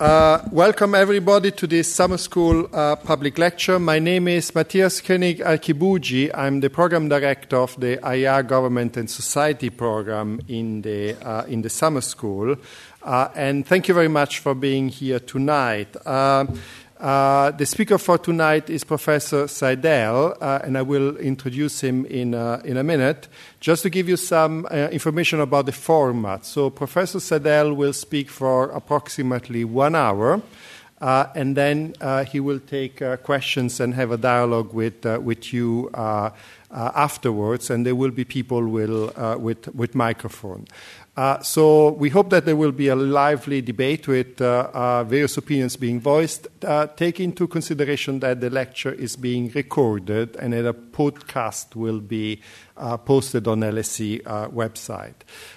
Uh, welcome everybody to this summer school uh, public lecture. My name is Matthias Koenig Archibugi. I'm the program director of the IR Government and Society program in the, uh, in the summer school. Uh, and thank you very much for being here tonight. Uh, the speaker for tonight is Professor Sidel, uh, and I will introduce him in, uh, in a minute. Just to give you some uh, information about the format. So, Professor Sidel will speak for approximately one hour, uh, and then he will take questions and have a dialogue with, with you afterwards, and there will be people will, with, with microphone. Uh, so we hope that there will be a lively debate with uh, uh, various opinions being voiced. Take into consideration that the lecture is being recorded and that a podcast will be uh, posted on LSE uh, website.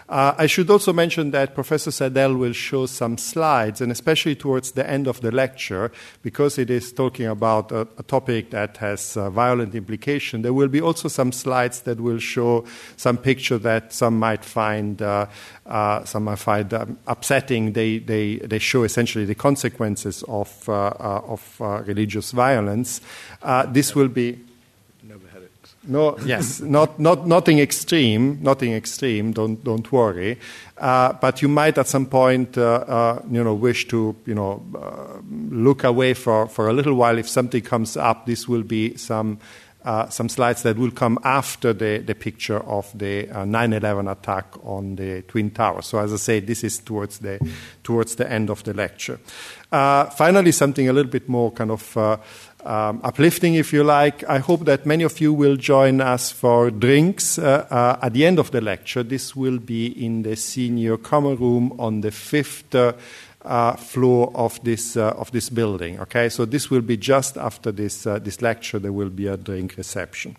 Uh, I should also mention that Professor Sidel will show some slides, and especially towards the end of the lecture, because it is talking about a, a topic that has uh, violent implication, there will be also some slides that will show some picture that some might find uh, uh, some might find um, upsetting. They, they, they show essentially the consequences of, of religious violence. this will be no, yes, not, not, nothing extreme, nothing extreme. Don't, don't worry. Uh, but you might at some point, uh, uh, you know, wish to, you know, uh, look away for, for a little while. If something comes up, this will be some, uh, some slides that will come after the, the picture of the 9/11 uh, attack on the Twin Towers. So, as I say, this is towards the towards the end of the lecture. finally, something a little bit more kind of um, uplifting, if you like. I hope that many of you will join us for drinks uh, uh, at the end of the lecture. This will be in the senior common room on the fifth uh, uh, floor of this uh, of this building. Okay, so this will be just after this uh, this lecture. There will be a drink reception.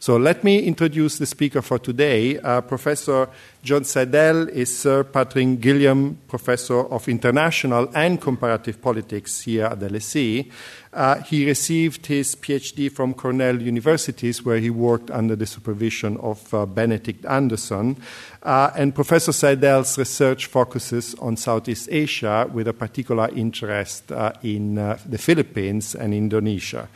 So let me introduce the speaker for today. Professor John Sidel is Sir Patrick Gillam Professor of International and Comparative Politics here at LSE. Uh, he received his PhD from Cornell Universities, where he worked under the supervision of uh, Benedict Anderson. Uh, and Professor Sidel's research focuses on Southeast Asia with a particular interest uh, in uh, the Philippines and Indonesia.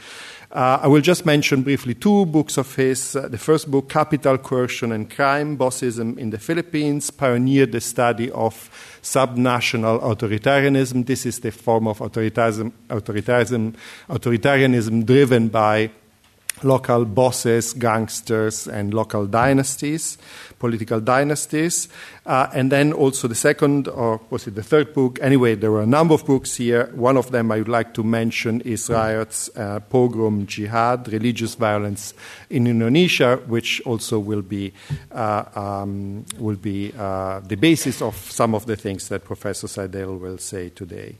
Uh, I will just mention briefly two books of his. Uh, the first book, Capital, Coercion and Crime Bossism in the Philippines, pioneered the study of subnational authoritarianism. This is the form of authoritarianism, authoritarianism, authoritarianism driven by local bosses, gangsters, and local dynasties, political dynasties. Uh, and then also the second, or was it the third book? Anyway, there were a number of books here. One of them I would like to mention is Riots, uh, Pogrom, Jihad, Religious Violence in Indonesia, which also will be, uh, um, will be uh, the basis of some of the things that Professor Sidel will say today.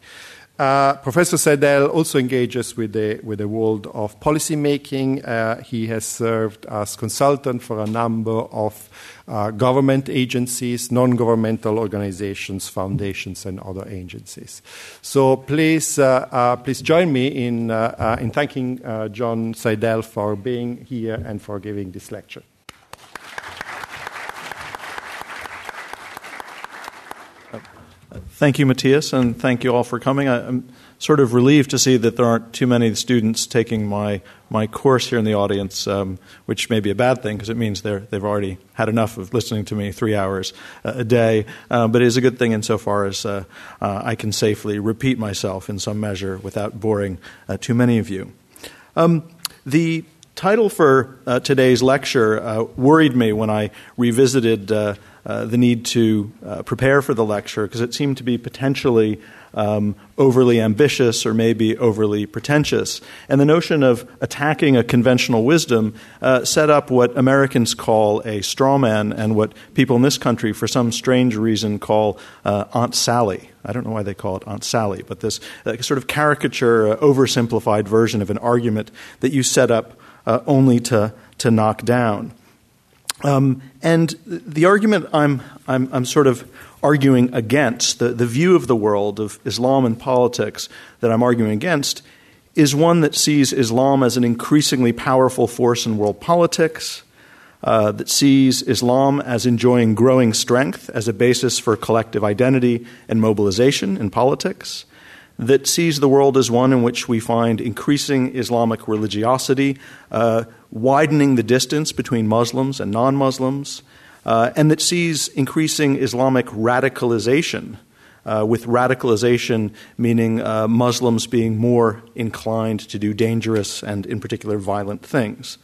Uh, Professor Sidel also engages with the, with the world of policymaking. Uh, he has served as consultant for a number of uh, government agencies, non governmental organizations, foundations, and other agencies. So please, uh, uh, please join me in, in thanking John Sidel for being here and for giving this lecture. Thank you, Matthias, and thank you all for coming. I, am sort of relieved to see that there aren't too many students taking my, my course here in the audience, um, which may be a bad thing because it means they're, they've already had enough of listening to me three hours a day. Uh, but it is a good thing insofar as uh, uh, I can safely repeat myself in some measure without boring uh, too many of you. Um, the title for uh, today's lecture uh, worried me when I revisited uh, the need to uh, prepare for the lecture because it seemed to be potentially um, overly ambitious or maybe overly pretentious. And the notion of attacking a conventional wisdom uh, set up what Americans call a straw man and what people in this country, for some strange reason, call uh, Aunt Sally. I don't know why they call it Aunt Sally, but this uh, sort of caricature, uh, oversimplified version of an argument that you set up only to, to knock down. Um, and the argument I'm, I'm, I'm, sort of arguing against, the, the view of the world of Islam and politics that I'm arguing against, is one that sees Islam as an increasingly powerful force in world politics, uh, that sees Islam as enjoying growing strength as a basis for collective identity and mobilization in politics, that sees the world as one in which we find increasing Islamic religiosity, uh, widening the distance between Muslims and non Muslims, uh, and that sees increasing Islamic radicalization. Uh, with radicalization meaning uh, Muslims being more inclined to do dangerous and, in particular, violent things.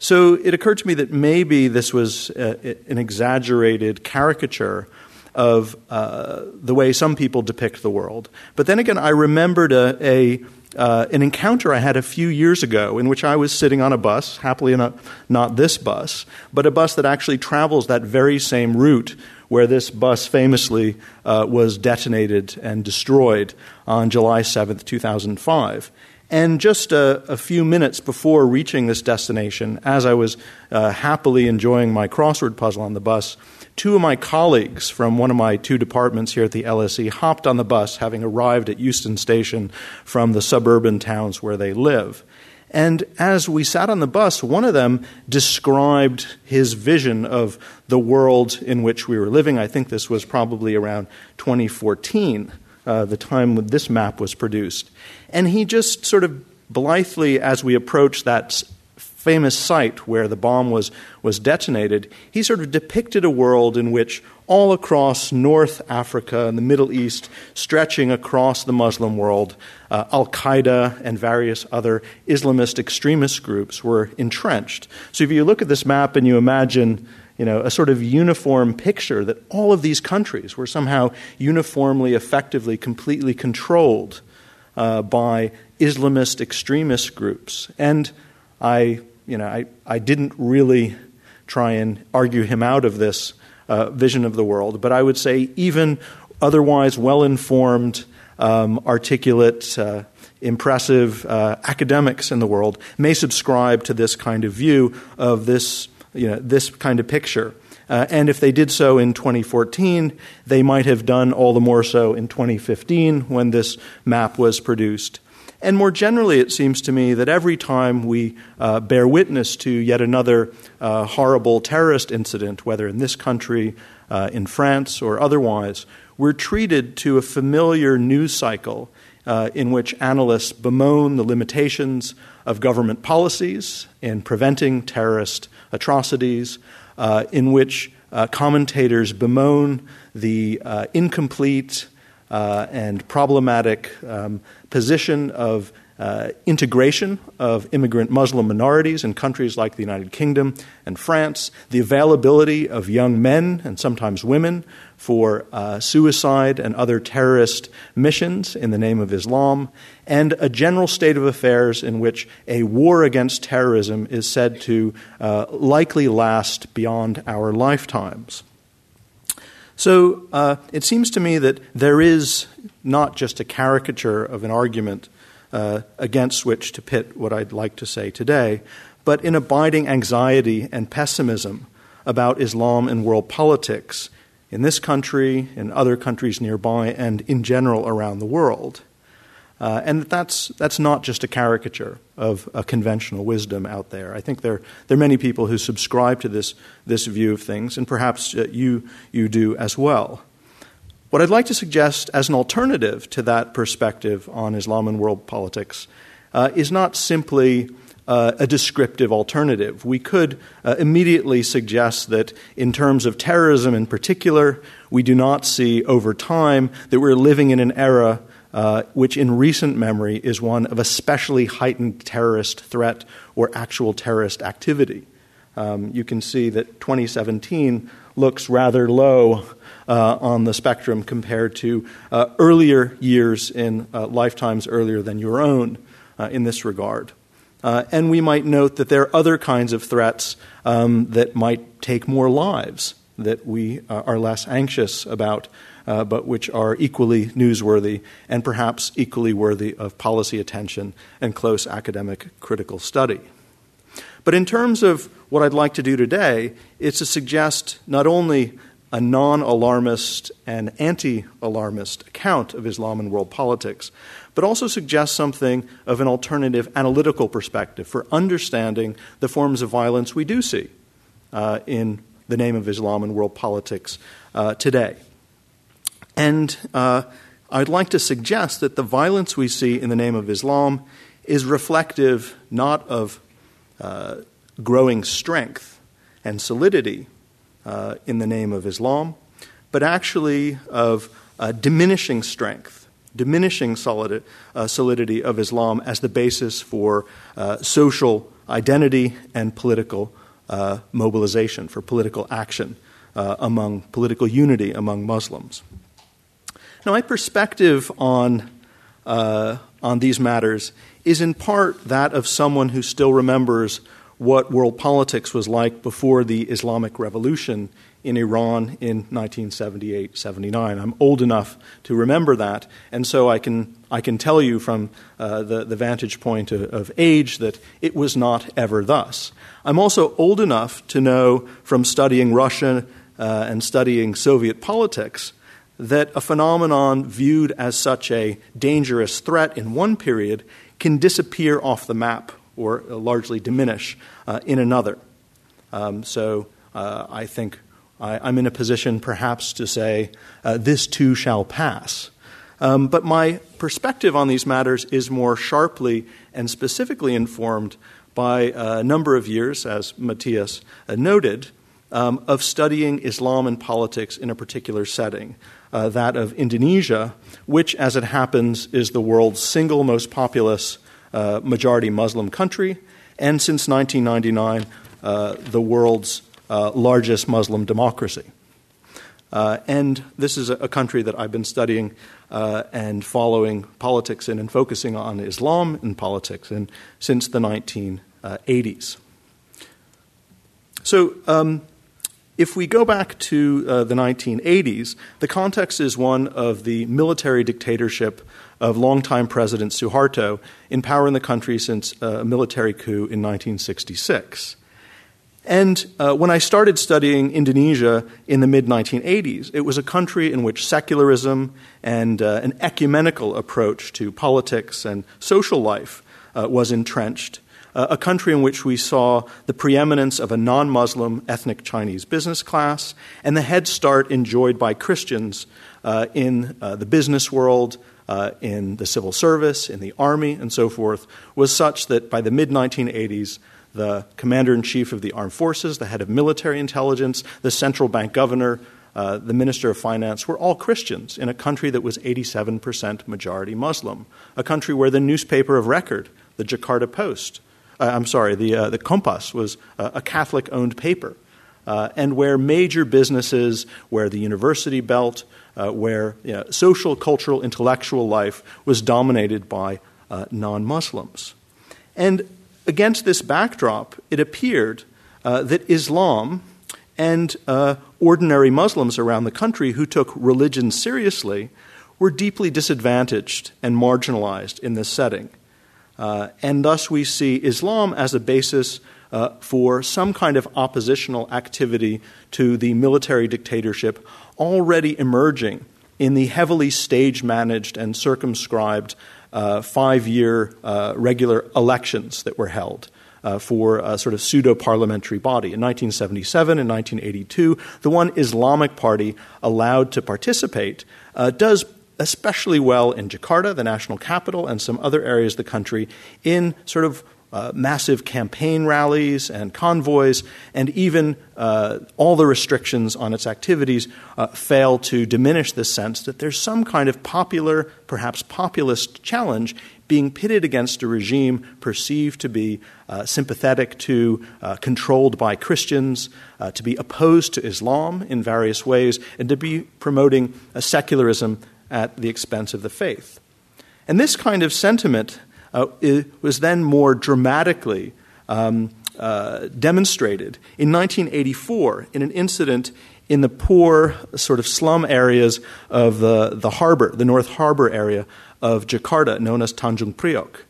So it occurred to me that maybe this was uh, an exaggerated caricature of uh, the way some people depict the world. But then again, I remembered a, a uh, an encounter I had a few years ago in which I was sitting on a bus, happily enough, not this bus, but a bus that actually travels that very same route where this bus famously uh, was detonated and destroyed on July 7th, 2005. And just a, a, few minutes before reaching this destination, as I was uh, happily enjoying my crossword puzzle on the bus, two of my colleagues from one of my two departments here at the LSE hopped on the bus, having arrived at Euston Station from the suburban towns where they live. And as we sat on the bus, one of them described his vision of the world in which we were living. I think this was probably around 2014, uh, the time when this map was produced. And he just sort of blithely, as we approached that famous site where the bomb was, was detonated, he sort of depicted a world in which all across North Africa and the Middle East, stretching across the Muslim world, uh, Al Qaeda and various other Islamist extremist groups were entrenched. So if you look at this map and you imagine you know, a sort of uniform picture that all of these countries were somehow uniformly, effectively, completely controlled uh, by Islamist extremist groups. And I you know, I, I didn't really try and argue him out of this uh, vision of the world, but I would say even otherwise well informed, um, articulate, uh, impressive uh, academics in the world may subscribe to this kind of view of this, you know, this kind of picture. Uh, and if they did so in 2014, they might have done all the more so in 2015 when this map was produced. And more generally, it seems to me that every time we uh, bear witness to yet another uh, horrible terrorist incident, whether in this country, uh, in France, or otherwise, we're treated to a familiar news cycle uh, in which analysts bemoan the limitations of government policies in preventing terrorist atrocities, uh, in which uh, commentators bemoan the incomplete uh, and problematic um, position of uh, integration of immigrant Muslim minorities in countries like the United Kingdom and France, the availability of young men and sometimes women for uh, suicide and other terrorist missions in the name of Islam, and a general state of affairs in which a war against terrorism is said to uh, likely last beyond our lifetimes. So uh, it seems to me that there is not just a caricature of an argument uh, against which to pit what I'd like to say today, but in abiding anxiety and pessimism about Islam and world politics in this country, in other countries nearby, and in general around the world. Uh, and that's, that's not just a caricature of a conventional wisdom out there. I think there, there are many people who subscribe to this, this view of things, and perhaps uh, you, you do as well. What I'd like to suggest as an alternative to that perspective on Islam and world politics uh, is not simply uh, a descriptive alternative. We could uh, immediately suggest that, in terms of terrorism in particular, we do not see over time that we're living in an era uh, which in recent memory is one of especially heightened terrorist threat or actual terrorist activity. Um, you can see that 2017 looks rather low uh, on the spectrum compared to uh, earlier years in uh, lifetimes earlier than your own uh, in this regard. Uh, and we might note that there are other kinds of threats um, that might take more lives that we are less anxious about but which are equally newsworthy and perhaps equally worthy of policy attention and close academic critical study. But in terms of what I'd like to do today, it's to suggest not only a non alarmist and anti alarmist account of Islam and world politics, but also suggests something of an alternative analytical perspective for understanding the forms of violence we do see uh, in the name of Islam and world politics uh, today. And uh, I'd like to suggest that the violence we see in the name of Islam is reflective not of uh, growing strength and solidity uh, in the name of Islam, but actually of uh, diminishing strength, diminishing solid, uh, solidity of Islam as the basis for uh, social identity and political uh, mobilization, for political action among political unity among Muslims. Now, my perspective on, on these matters is in part that of someone who still remembers what world politics was like before the Islamic Revolution in Iran in 1978 79. I'm old enough to remember that, and so I can, I can tell you from uh, the, the vantage point of, of age that it was not ever thus. I'm also old enough to know from studying Russia uh, and studying Soviet politics that a phenomenon viewed as such a dangerous threat in one period can disappear off the map or largely diminish uh, in another. Um, so uh, I think I, am in a position perhaps to say, uh, this too shall pass. Um, but my perspective on these matters is more sharply and specifically informed by a number of years, as Matthias uh, noted, um, of studying Islam and politics in a particular setting, uh, that of Indonesia, which, as it happens, is the world's single most populous uh, majority Muslim country, and since 1999, uh, the world's uh, largest Muslim democracy. Uh, and this is a, a, country that I've been studying and following politics in and focusing on Islam and politics in, since the 1980s. So, um, if we go back to uh, the 1980s, the context is one of the military dictatorship of longtime President Suharto in power in the country since uh, a military coup in 1966. And uh, when I started studying Indonesia in the mid 1980s, it was a country in which secularism and uh, an ecumenical approach to politics and social life uh, was entrenched. Uh, a country in which we saw the preeminence of a non Muslim ethnic Chinese business class and the head start enjoyed by Christians uh, in uh, the business world, uh, in the civil service, in the army, and so forth, was such that by the mid 1980s, the commander in chief of the armed forces, the head of military intelligence, the central bank governor, uh, the minister of finance were all Christians in a country that was 87% majority Muslim, a country where the newspaper of record, the Jakarta Post, I'm sorry, the, uh, the Kompas was a Catholic owned paper, uh, and where major businesses, where the university belt, uh, where you know, social, cultural, intellectual life was dominated by uh, non Muslims. And against this backdrop, it appeared uh, that Islam and uh, ordinary Muslims around the country who took religion seriously were deeply disadvantaged and marginalized in this setting. Uh, and thus, we see Islam as a basis uh, for some kind of oppositional activity to the military dictatorship already emerging in the heavily stage managed and circumscribed uh, five year uh, regular elections that were held. Uh, for a sort of pseudo parliamentary body. In 1977 and 1982, the one Islamic party allowed to participate uh, does especially well in Jakarta, the national capital, and some other areas of the country in sort of uh, massive campaign rallies and convoys, and even uh, all the restrictions on its activities uh, fail to diminish the sense that there's some kind of popular, perhaps populist challenge being pitted against a regime perceived to be uh, sympathetic to, uh, controlled by Christians, uh, to be opposed to Islam in various ways, and to be promoting a secularism at the expense of the faith. And this kind of sentiment uh, was then more dramatically um, uh, demonstrated in 1984 in an incident in the poor sort of slum areas of the, the harbor, the North Harbor area of Jakarta, known as Tanjung Priok.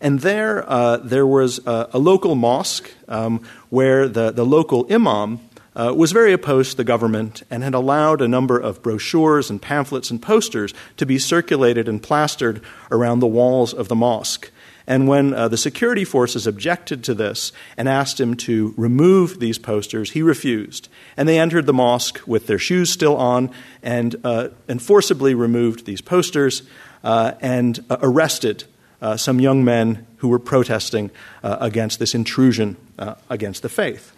And there, uh, there was a, a local mosque um, where the, the local imam uh, was very opposed to the government and had allowed a number of brochures and pamphlets and posters to be circulated and plastered around the walls of the mosque. And when uh, the security forces objected to this and asked him to remove these posters, he refused. And they entered the mosque with their shoes still on and, uh, and forcibly removed these posters uh, and uh, arrested uh, some young men who were protesting uh, against this intrusion against the faith.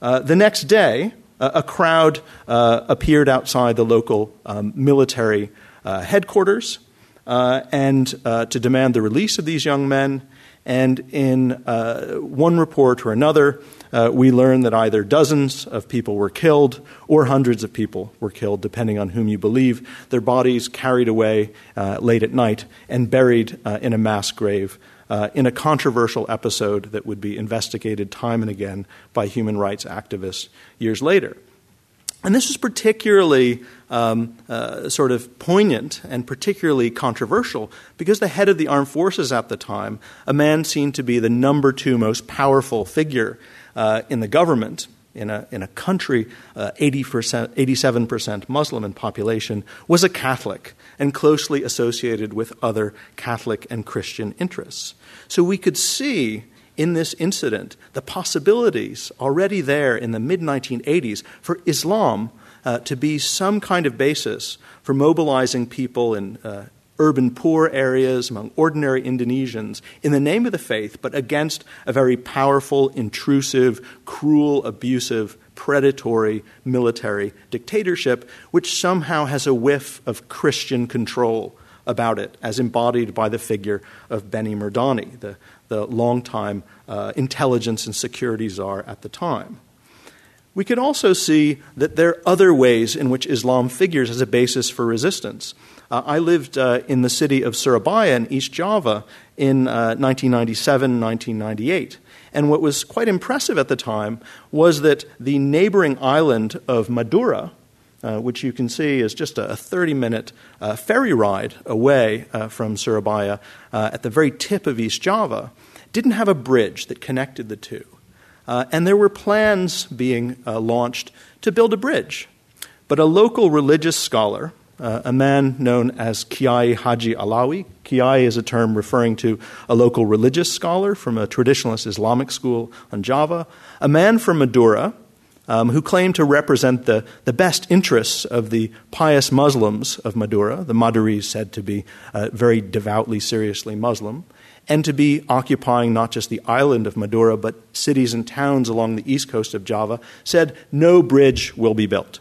The next day, a crowd appeared outside the local um, military headquarters uh, and uh, to demand the release of these young men. And in uh, one report or another, uh, we learn that either dozens of people were killed or hundreds of people were killed, depending on whom you believe. Their bodies carried away uh, late at night and buried uh, in a mass grave. In a controversial episode that would be investigated time and again by human rights activists years later. And this was particularly um, uh, sort of poignant and particularly controversial because the head of the armed forces at the time, a man seen to be the number two most powerful figure uh, in the government, in a, in a country uh, 80%, 87% Muslim in population, was a Catholic and closely associated with other Catholic and Christian interests. So we could see in this incident the possibilities already there in the mid 1980s for Islam uh, to be some kind of basis for mobilizing people in uh, urban poor areas among ordinary Indonesians in the name of the faith, but against a very powerful, intrusive, cruel, abusive, predatory military dictatorship, which somehow has a whiff of Christian control about it, as embodied by the figure of Benny Murdani, the, the longtime uh, intelligence and security czar at the time. We can also see that there are other ways in which Islam figures as a basis for resistance. Uh, I lived uh, in the city of Surabaya in East Java in 1997 uh, 1998. And what was quite impressive at the time was that the neighboring island of Madura, uh, which you can see is just a 30 minute uh, ferry ride away uh, from Surabaya uh, at the very tip of East Java, didn't have a bridge that connected the two. Uh, and there were plans being launched to build a bridge. But a local religious scholar, a man known as Kiai Haji Alawi, Kiai is a term referring to a local religious scholar from a traditionalist Islamic school on Java, a man from Madura um, who claimed to represent the, the best interests of the pious Muslims of Madura, the Maduris said to be uh, very devoutly, seriously Muslim, and to be occupying not just the island of Madura, but cities and towns along the east coast of Java, said no bridge will be built.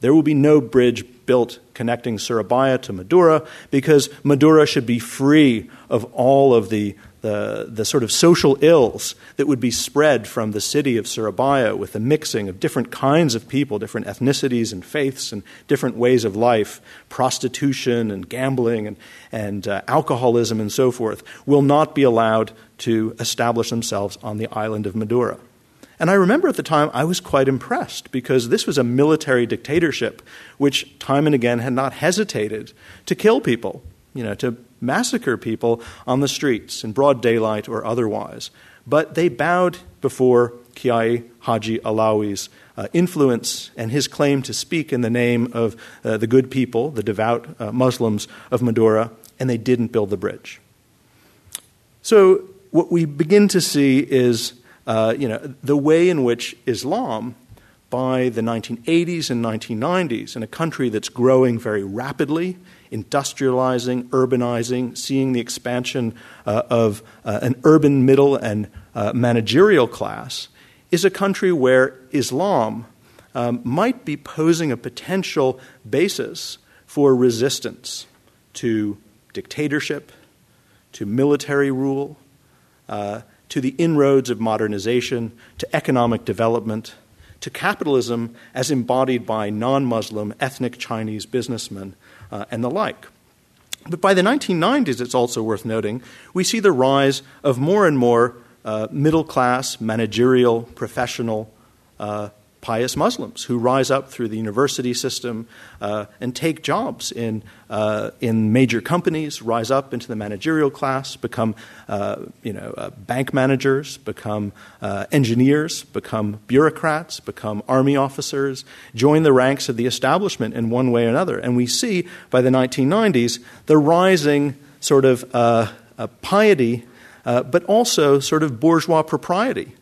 There will be no bridge built connecting Surabaya to Madura because Madura should be free of all of the the, the sort of social ills that would be spread from the city of Surabaya with the mixing of different kinds of people, different ethnicities and faiths and different ways of life, prostitution and gambling and, and uh, alcoholism and so forth, will not be allowed to establish themselves on the island of Madura. And I remember at the time I was quite impressed because this was a military dictatorship which time and again had not hesitated to kill people, you know, to massacre people on the streets in broad daylight or otherwise. But they bowed before Kiai Haji Alawi's uh, influence and his claim to speak in the name of uh, the good people, the devout uh, Muslims of Madura, and they didn't build the bridge. So, what we begin to see is uh, you know, the way in which Islam, by the 1980s and 1990s, in a country that's growing very rapidly industrializing, urbanizing, seeing the expansion uh, of uh, an urban middle and uh, managerial class, is a country where Islam um, might be posing a potential basis for resistance to dictatorship, to military rule, uh, to the inroads of modernization, to economic development, to capitalism as embodied by non Muslim ethnic Chinese businessmen uh, and the like. But by the 1990s, it's also worth noting, we see the rise of more and more uh, middle class, managerial, professional uh, pious Muslims who rise up through the university system uh, and take jobs in, uh, in major companies, rise up into the managerial class, become uh, you know, uh, bank managers, become uh, engineers, become bureaucrats, become army officers, join the ranks of the establishment in one way or another. And we see by the 1990s the rising sort of uh, piety, but also sort of bourgeois propriety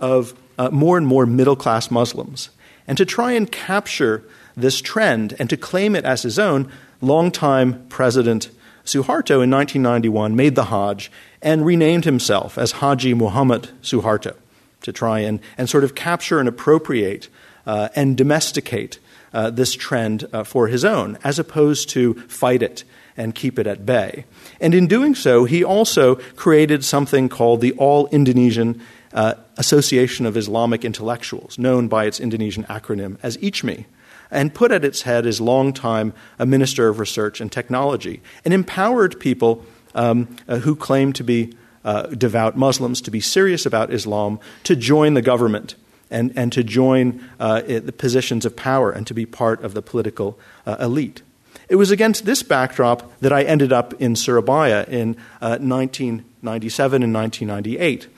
of uh, more and more middle class Muslims. And to try and capture this trend and to claim it as his own, longtime President Suharto in 1991 made the Hajj and renamed himself as Haji Muhammad Suharto to try and, and sort of capture and appropriate uh, and domesticate uh, this trend uh, for his own, as opposed to fight it and keep it at bay. And in doing so, he also created something called the All Indonesian uh, Association of Islamic Intellectuals, known by its Indonesian acronym as ICMI, and put at its head his longtime a Minister of Research and Technology, and empowered people um, uh, who claimed to be uh, devout Muslims to be serious about Islam to join the government and, and to join uh, the positions of power and to be part of the political uh, elite. It was against this backdrop that I ended up in Surabaya in 1997 uh, and 1998.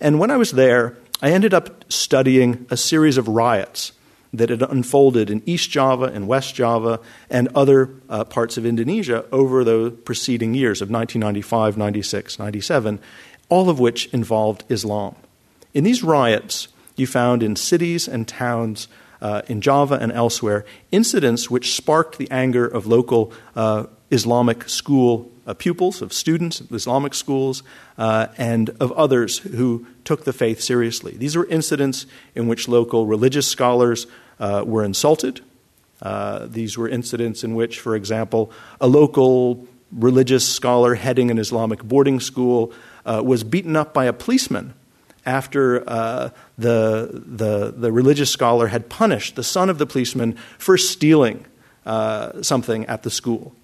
And when I was there, I ended up studying a series of riots that had unfolded in East Java and West Java and other uh, parts of Indonesia over the preceding years of 1995, 96, 97, all of which involved Islam. In these riots, you found in cities and towns uh, in Java and elsewhere incidents which sparked the anger of local uh, Islamic school uh, pupils, of students of Islamic schools, uh, and of others who took the faith seriously. These were incidents in which local religious scholars uh, were insulted. Uh, these were incidents in which, for example, a local religious scholar heading an Islamic boarding school uh, was beaten up by a policeman after uh, the, the, the, religious scholar had punished the son of the policeman for stealing uh, something at the school.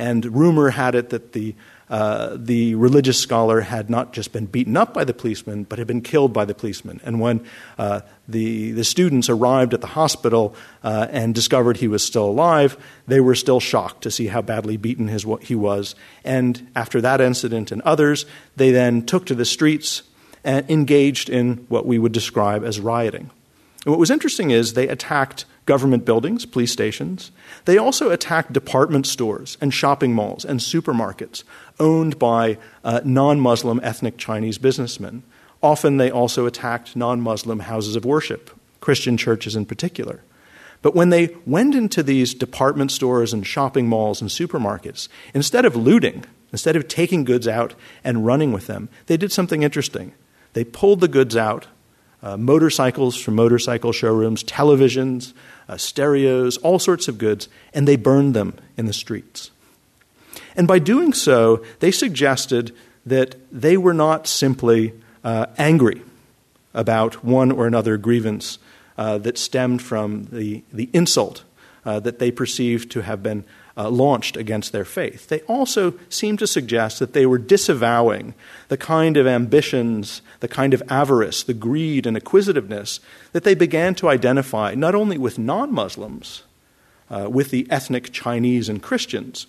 And rumor had it that the uh, the religious scholar had not just been beaten up by the policeman, but had been killed by the policeman. And when uh, the, the students arrived at the hospital uh, and discovered he was still alive, they were still shocked to see how badly beaten his, he was. And after that incident and others, they then took to the streets and engaged in what we would describe as rioting. And what was interesting is they attacked government buildings, police stations. They also attacked department stores and shopping malls and supermarkets owned by uh, non Muslim ethnic Chinese businessmen. Often they also attacked non Muslim houses of worship, Christian churches in particular. But when they went into these department stores and shopping malls and supermarkets, instead of looting, instead of taking goods out and running with them, they did something interesting. They pulled the goods out uh, motorcycles from motorcycle showrooms, televisions, uh, stereos, all sorts of goods, and they burned them in the streets. And by doing so, they suggested that they were not simply uh, angry about one or another grievance uh, that stemmed from the, the insult uh, that they perceived to have been uh, launched against their faith. They also seem to suggest that they were disavowing the kind of ambitions, the kind of avarice, the greed and acquisitiveness that they began to identify not only with non Muslims, uh, with the ethnic Chinese and Christians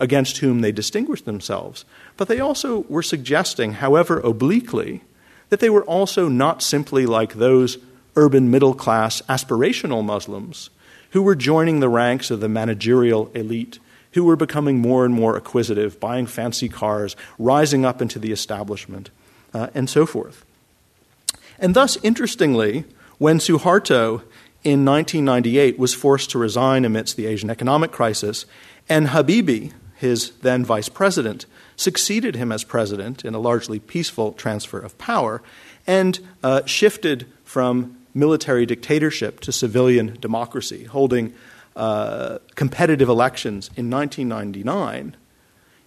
against whom they distinguished themselves, but they also were suggesting, however obliquely, that they were also not simply like those urban middle class aspirational Muslims who were joining the ranks of the managerial elite, who were becoming more and more acquisitive, buying fancy cars, rising up into the establishment, uh, and so forth. And thus, interestingly, when Suharto in 1998 was forced to resign amidst the Asian economic crisis, and Habibie, his then vice president, succeeded him as president in a largely peaceful transfer of power, and uh, shifted from military dictatorship to civilian democracy, holding uh, competitive elections in 1999,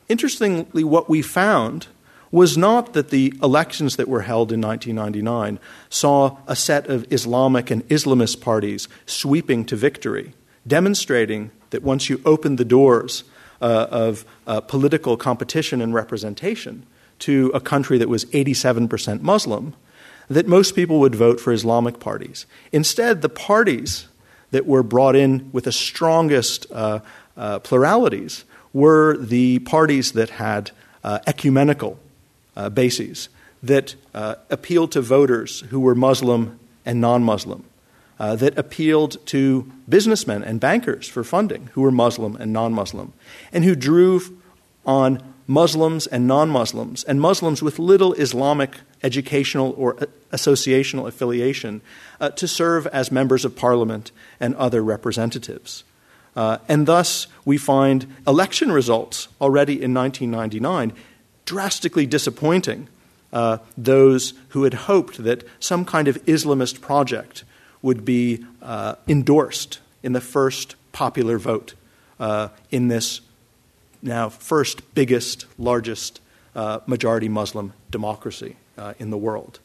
interestingly, what we found was not that the elections that were held in 1999 saw a set of Islamic and Islamist parties sweeping to victory, demonstrating that once you opened the doors uh, of uh, political competition and representation to a country that was 87% Muslim, that most people would vote for Islamic parties. Instead, the parties that were brought in with the strongest uh, uh, pluralities were the parties that had uh, ecumenical uh, bases, that uh, appealed to voters who were Muslim and non Muslim, uh, that appealed to businessmen and bankers for funding who were Muslim and non Muslim, and who drew on Muslims and non Muslims, and Muslims with little Islamic educational or associational affiliation, uh, to serve as members of parliament and other representatives. Uh, and thus, we find election results already in 1999 drastically disappointing uh, those who had hoped that some kind of Islamist project would be uh, endorsed in the first popular vote uh, in this now first biggest, largest uh, majority Muslim democracy uh, in the world.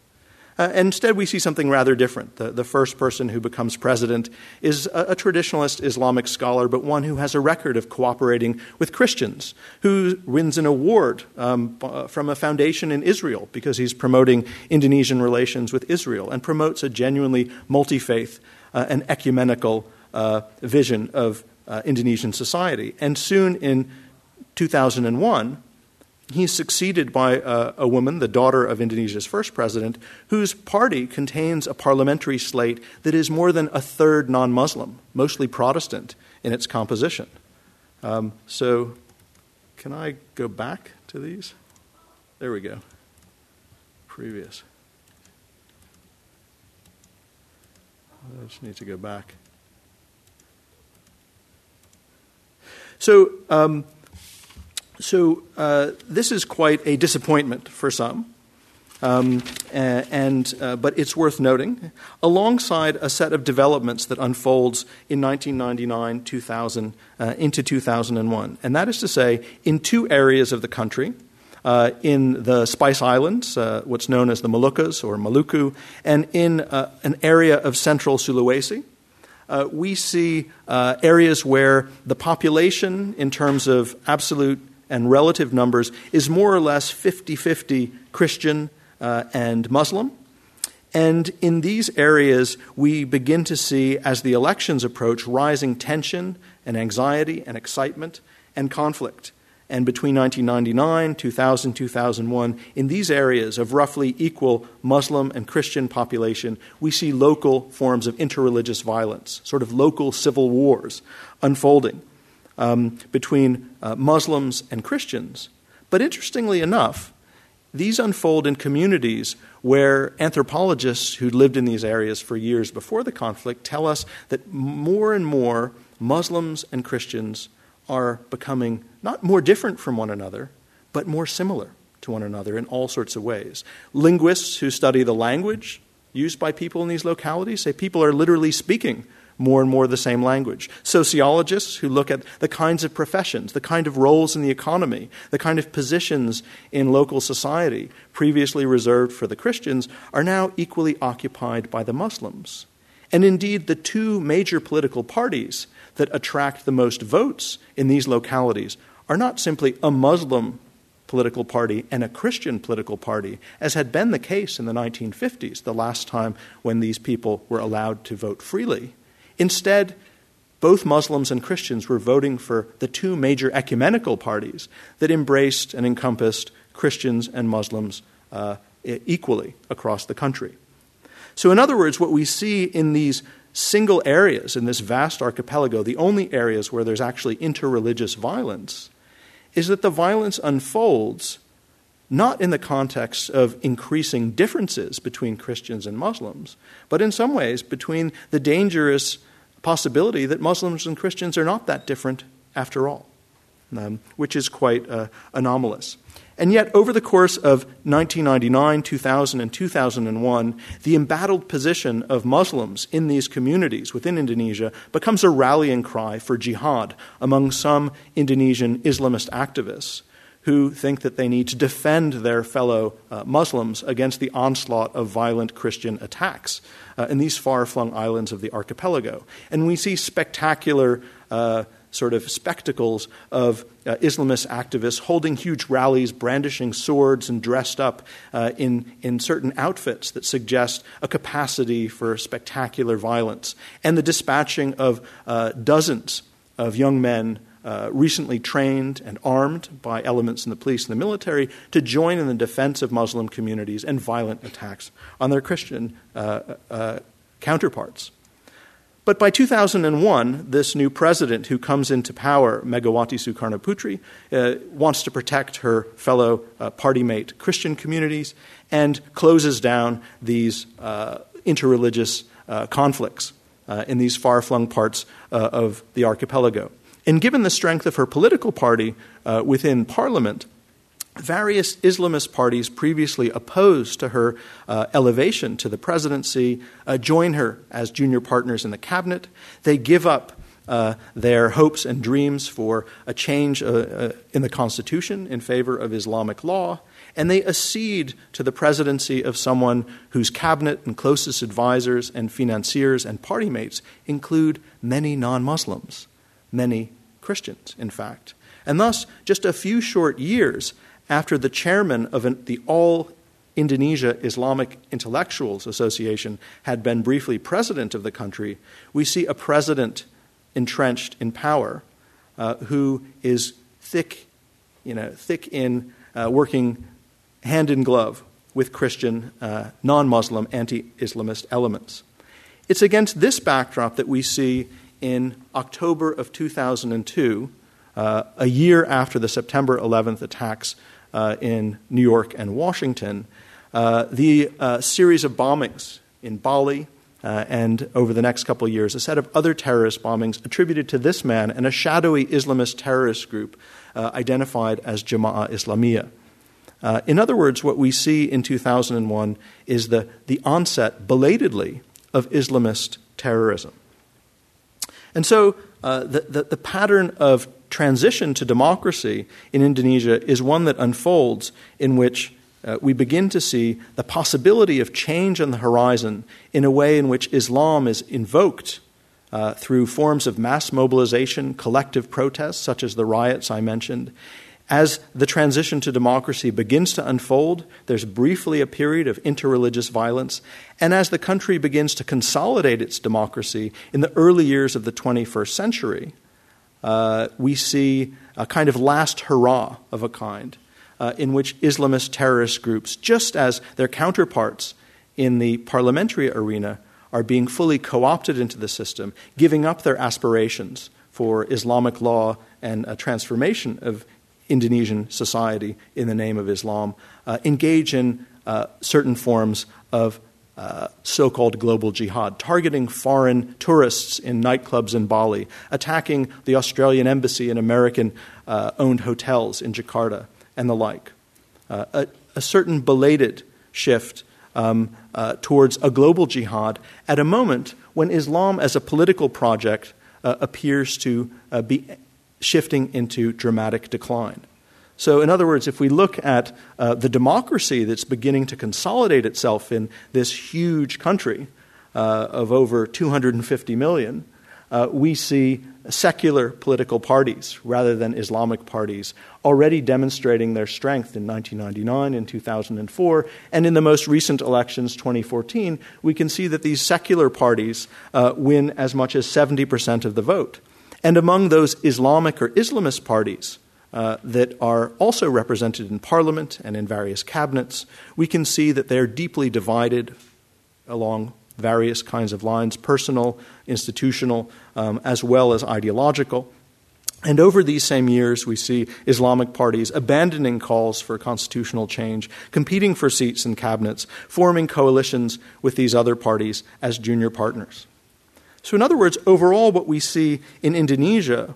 Uh, instead, we see something rather different. The, the, first person who becomes president is a, a, traditionalist Islamic scholar, but one who has a record of cooperating with Christians, who wins an award um, from a foundation in Israel because he's promoting Indonesian relations with Israel and promotes a genuinely multi faith uh, and ecumenical uh, vision of uh, Indonesian society. And soon in 2001, he's succeeded by a, a, woman, the daughter of Indonesia's first president, whose party contains a parliamentary slate that is more than a third non Muslim, mostly Protestant in its composition. Um, so, can I go back to these? There we go. Previous. I just need to go back. So, um, so uh, this is quite a disappointment for some. Um, and, uh, but it's worth noting, alongside a set of developments that unfolds in 1999, 2000, uh, into 2001. And that is to say, in two areas of the country, uh, in the Spice Islands, uh, what's known as the Moluccas or Maluku, and in uh, an area of central Sulawesi, we see areas where the population, in terms of absolute and relative numbers, is more or less 50 50 Christian uh, and Muslim. And in these areas, we begin to see, as the elections approach, rising tension and anxiety and excitement and conflict and between 1999, 2000, 2001, in these areas of roughly equal Muslim and Christian population, we see local forms of interreligious violence, sort of local civil wars unfolding um, between uh, Muslims and Christians. But interestingly enough, these unfold in communities where anthropologists who lived in these areas for years before the conflict tell us that more and more Muslims and Christians are becoming not more different from one another, but more similar to one another in all sorts of ways. Linguists who study the language used by people in these localities say people are literally speaking more and more the same language. Sociologists who look at the kinds of professions, the kind of roles in the economy, the kind of positions in local society previously reserved for the Christians are now equally occupied by the Muslims. And indeed, the two major political parties that attract the most votes in these localities are not simply a Muslim political party and a Christian political party, as had been the case in the 1950s, the last time when these people were allowed to vote freely. Instead, both Muslims and Christians were voting for the two major ecumenical parties that embraced and encompassed Christians and Muslims uh, equally across the country. So, in other words, what we see in these single areas in this vast archipelago, the only areas where there's actually interreligious violence, is that the violence unfolds not in the context of increasing differences between Christians and Muslims, but in some ways between the dangerous possibility that Muslims and Christians are not that different after all, um, which is quite uh, anomalous. And yet, over the course of 1999, 2000, and 2001, the embattled position of Muslims in these communities within Indonesia becomes a rallying cry for jihad among some Indonesian Islamist activists who think that they need to defend their fellow uh, Muslims against the onslaught of violent Christian attacks uh, in these far flung islands of the archipelago. And we see spectacular. Uh, sort of spectacles of uh, Islamist activists holding huge rallies, brandishing swords, and dressed up uh, in, in certain outfits that suggest a capacity for spectacular violence, and the dispatching of uh, dozens of young men. Uh, recently trained and armed by elements in the police and the military to join in the defense of Muslim communities and violent attacks on their Christian uh, uh, counterparts. But by 2001, this new president who comes into power, Megawati Sukarnoputri, uh, wants to protect her fellow uh, party mate Christian communities and closes down these uh, interreligious uh, conflicts in these far flung parts of the archipelago. And given the strength of her political party within parliament, various Islamist parties previously opposed to her uh, elevation to the presidency uh, join her as junior partners in the cabinet. They give up uh, their hopes and dreams for a change uh, uh, in the Constitution in favor of Islamic law, and they accede to the presidency of someone whose cabinet and closest advisors and financiers and party mates include many non Muslims, many Christians, in fact. And thus, just a few short years after the chairman of an, the All Indonesia Islamic Intellectuals Association had been briefly president of the country, we see a president entrenched in power uh, who is thick, you know, thick in uh, working hand in glove with Christian, uh, non Muslim, anti Islamist elements. It's against this backdrop that we see in October of 2002, uh, a year after the September 11th attacks uh, in New York and Washington, uh, the uh, series of bombings in Bali, uh, and over the next couple of years, a set of other terrorist bombings attributed to this man and a shadowy Islamist terrorist group identified as Jama'ah Islamiyah. Uh, in other words, what we see in 2001 is the, the onset, belatedly, of Islamist terrorism. And so the, the, the pattern of transition to democracy in Indonesia is one that unfolds in which uh, we begin to see the possibility of change on the horizon in a way in which Islam is invoked uh, through forms of mass mobilization, collective protests, such as the riots I mentioned. As the transition to democracy begins to unfold, there's briefly a period of interreligious violence. And as the country begins to consolidate its democracy in the early years of the 21st century, uh, we see a kind of last hurrah of a kind uh, in which Islamist terrorist groups, just as their counterparts in the parliamentary arena, are being fully co opted into the system, giving up their aspirations for Islamic law and a transformation of Indonesian society in the name of Islam, uh, engage in uh, certain forms of uh, so called global jihad, targeting foreign tourists in nightclubs in Bali, attacking the Australian embassy and American uh, owned hotels in Jakarta, and the like. Uh, a, a, certain belated shift um, uh, towards a global jihad at a moment when Islam as a political project appears to be shifting into dramatic decline. So, in other words, if we look at uh, the democracy that's beginning to consolidate itself in this huge country uh, of over 250 million, uh, we see secular political parties rather than Islamic parties already demonstrating their strength in 1999 and 2004. And in the most recent elections, 2014, we can see that these secular parties uh, win as much as 70% of the vote. And among those Islamic or Islamist parties, uh, that are also represented in Parliament and in various cabinets, we can see that they're deeply divided along various kinds of lines personal, institutional, um, as well as ideological. And over these same years, we see Islamic parties abandoning calls for constitutional change, competing for seats in cabinets, forming coalitions with these other parties as junior partners. So, in other words, overall, what we see in Indonesia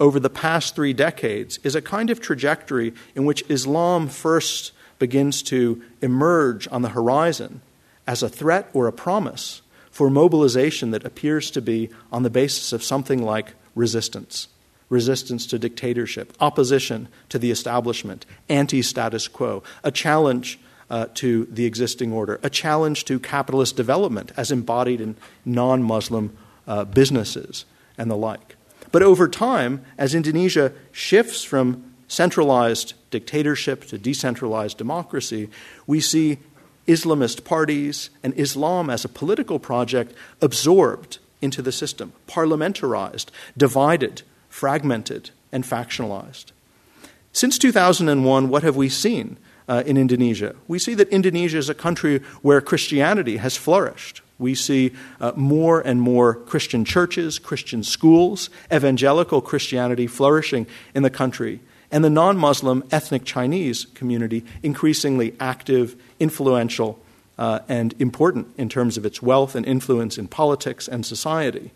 over the past three decades is a kind of trajectory in which Islam first begins to emerge on the horizon as a threat or a promise for mobilization that appears to be on the basis of something like resistance resistance to dictatorship, opposition to the establishment, anti status quo, a challenge uh, to the existing order, a challenge to capitalist development as embodied in non Muslim uh, businesses and the like. But over time, as Indonesia shifts from centralized dictatorship to decentralized democracy, we see Islamist parties and Islam as a political project absorbed into the system, parliamentarized, divided, fragmented, and factionalized. Since 2001, what have we seen uh, in Indonesia? We see that Indonesia is a country where Christianity has flourished We see uh, more and more Christian churches, Christian schools, evangelical Christianity flourishing in the country, and the non Muslim ethnic Chinese community increasingly active, influential, uh, and important in terms of its wealth and influence in politics and society.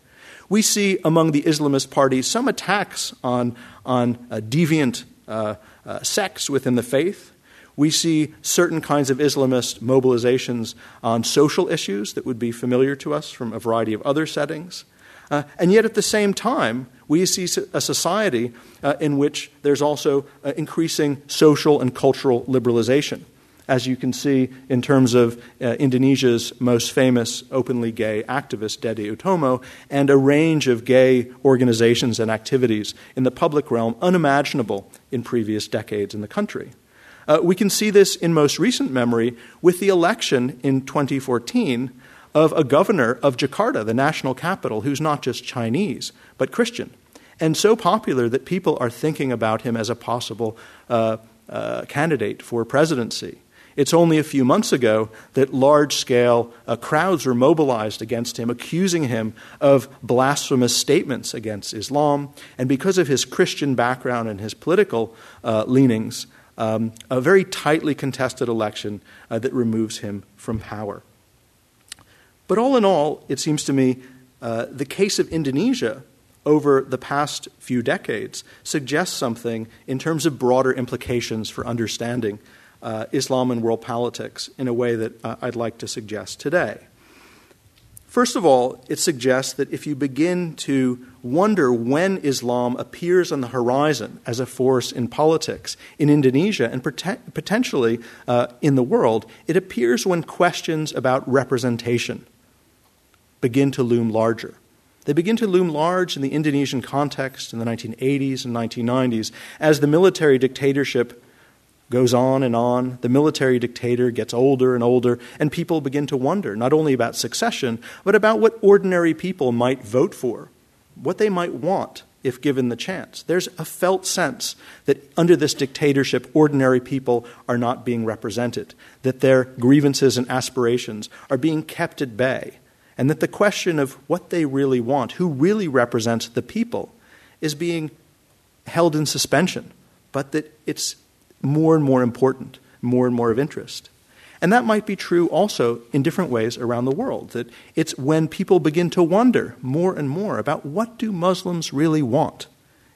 We see among the Islamist parties some attacks on, on uh, deviant uh, uh, sects within the faith. We see certain kinds of Islamist mobilizations on social issues that would be familiar to us from a variety of other settings. Uh, and yet, at the same time, we see a society uh, in which there's also uh, increasing social and cultural liberalization as you can see in terms of uh, Indonesia's most famous openly gay activist, Dede Oetomo, and a range of gay organizations and activities in the public realm unimaginable in previous decades in the country. Uh, we can see this in most recent memory with the election in 2014 of a governor of Jakarta, the national capital, who's not just Chinese, but Christian, and so popular that people are thinking about him as a possible uh, uh, candidate for presidency. It's only a few months ago that large scale uh, crowds were mobilized against him, accusing him of blasphemous statements against Islam. And because of his Christian background and his political uh, leanings, um, a very tightly contested election uh, that removes him from power. But all in all, it seems to me uh, the case of Indonesia over the past few decades suggests something in terms of broader implications for understanding uh, Islam and world politics in a way that uh, I'd like to suggest today. First of all, it suggests that if you begin to wonder when Islam appears on the horizon as a force in politics in Indonesia and potentially uh, in the world, it appears when questions about representation begin to loom larger. They begin to loom large in the Indonesian context in the 1980s and 1990s as the military dictatorship goes on and on. The military dictator gets older and older, and people begin to wonder not only about succession, but about what ordinary people might vote for, what they might want if given the chance. There's a felt sense that under this dictatorship, ordinary people are not being represented, that their grievances and aspirations are being kept at bay, and that the question of what they really want, who really represents the people, is being held in suspension, but that it's more and more important, more and more of interest. And that might be true also in different ways around the world. That it's when people begin to wonder more and more about what do Muslims really want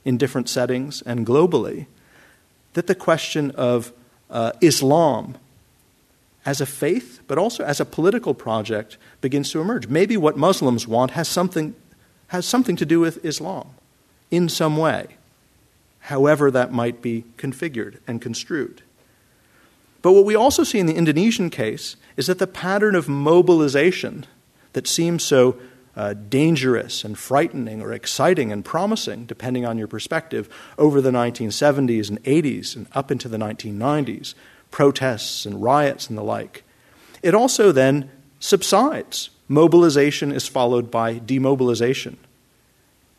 in different settings and globally, that the question of uh, Islam as a faith, but also as a political project, begins to emerge. Maybe what Muslims want has something, has something to do with Islam in some way however that might be configured and construed. But what we also see in the Indonesian case is that the pattern of mobilization that seems so uh, dangerous and frightening or exciting and promising, depending on your perspective, over the 1970s and 80s and up into the 1990s, protests and riots and the like, it also then subsides. Mobilization is followed by demobilization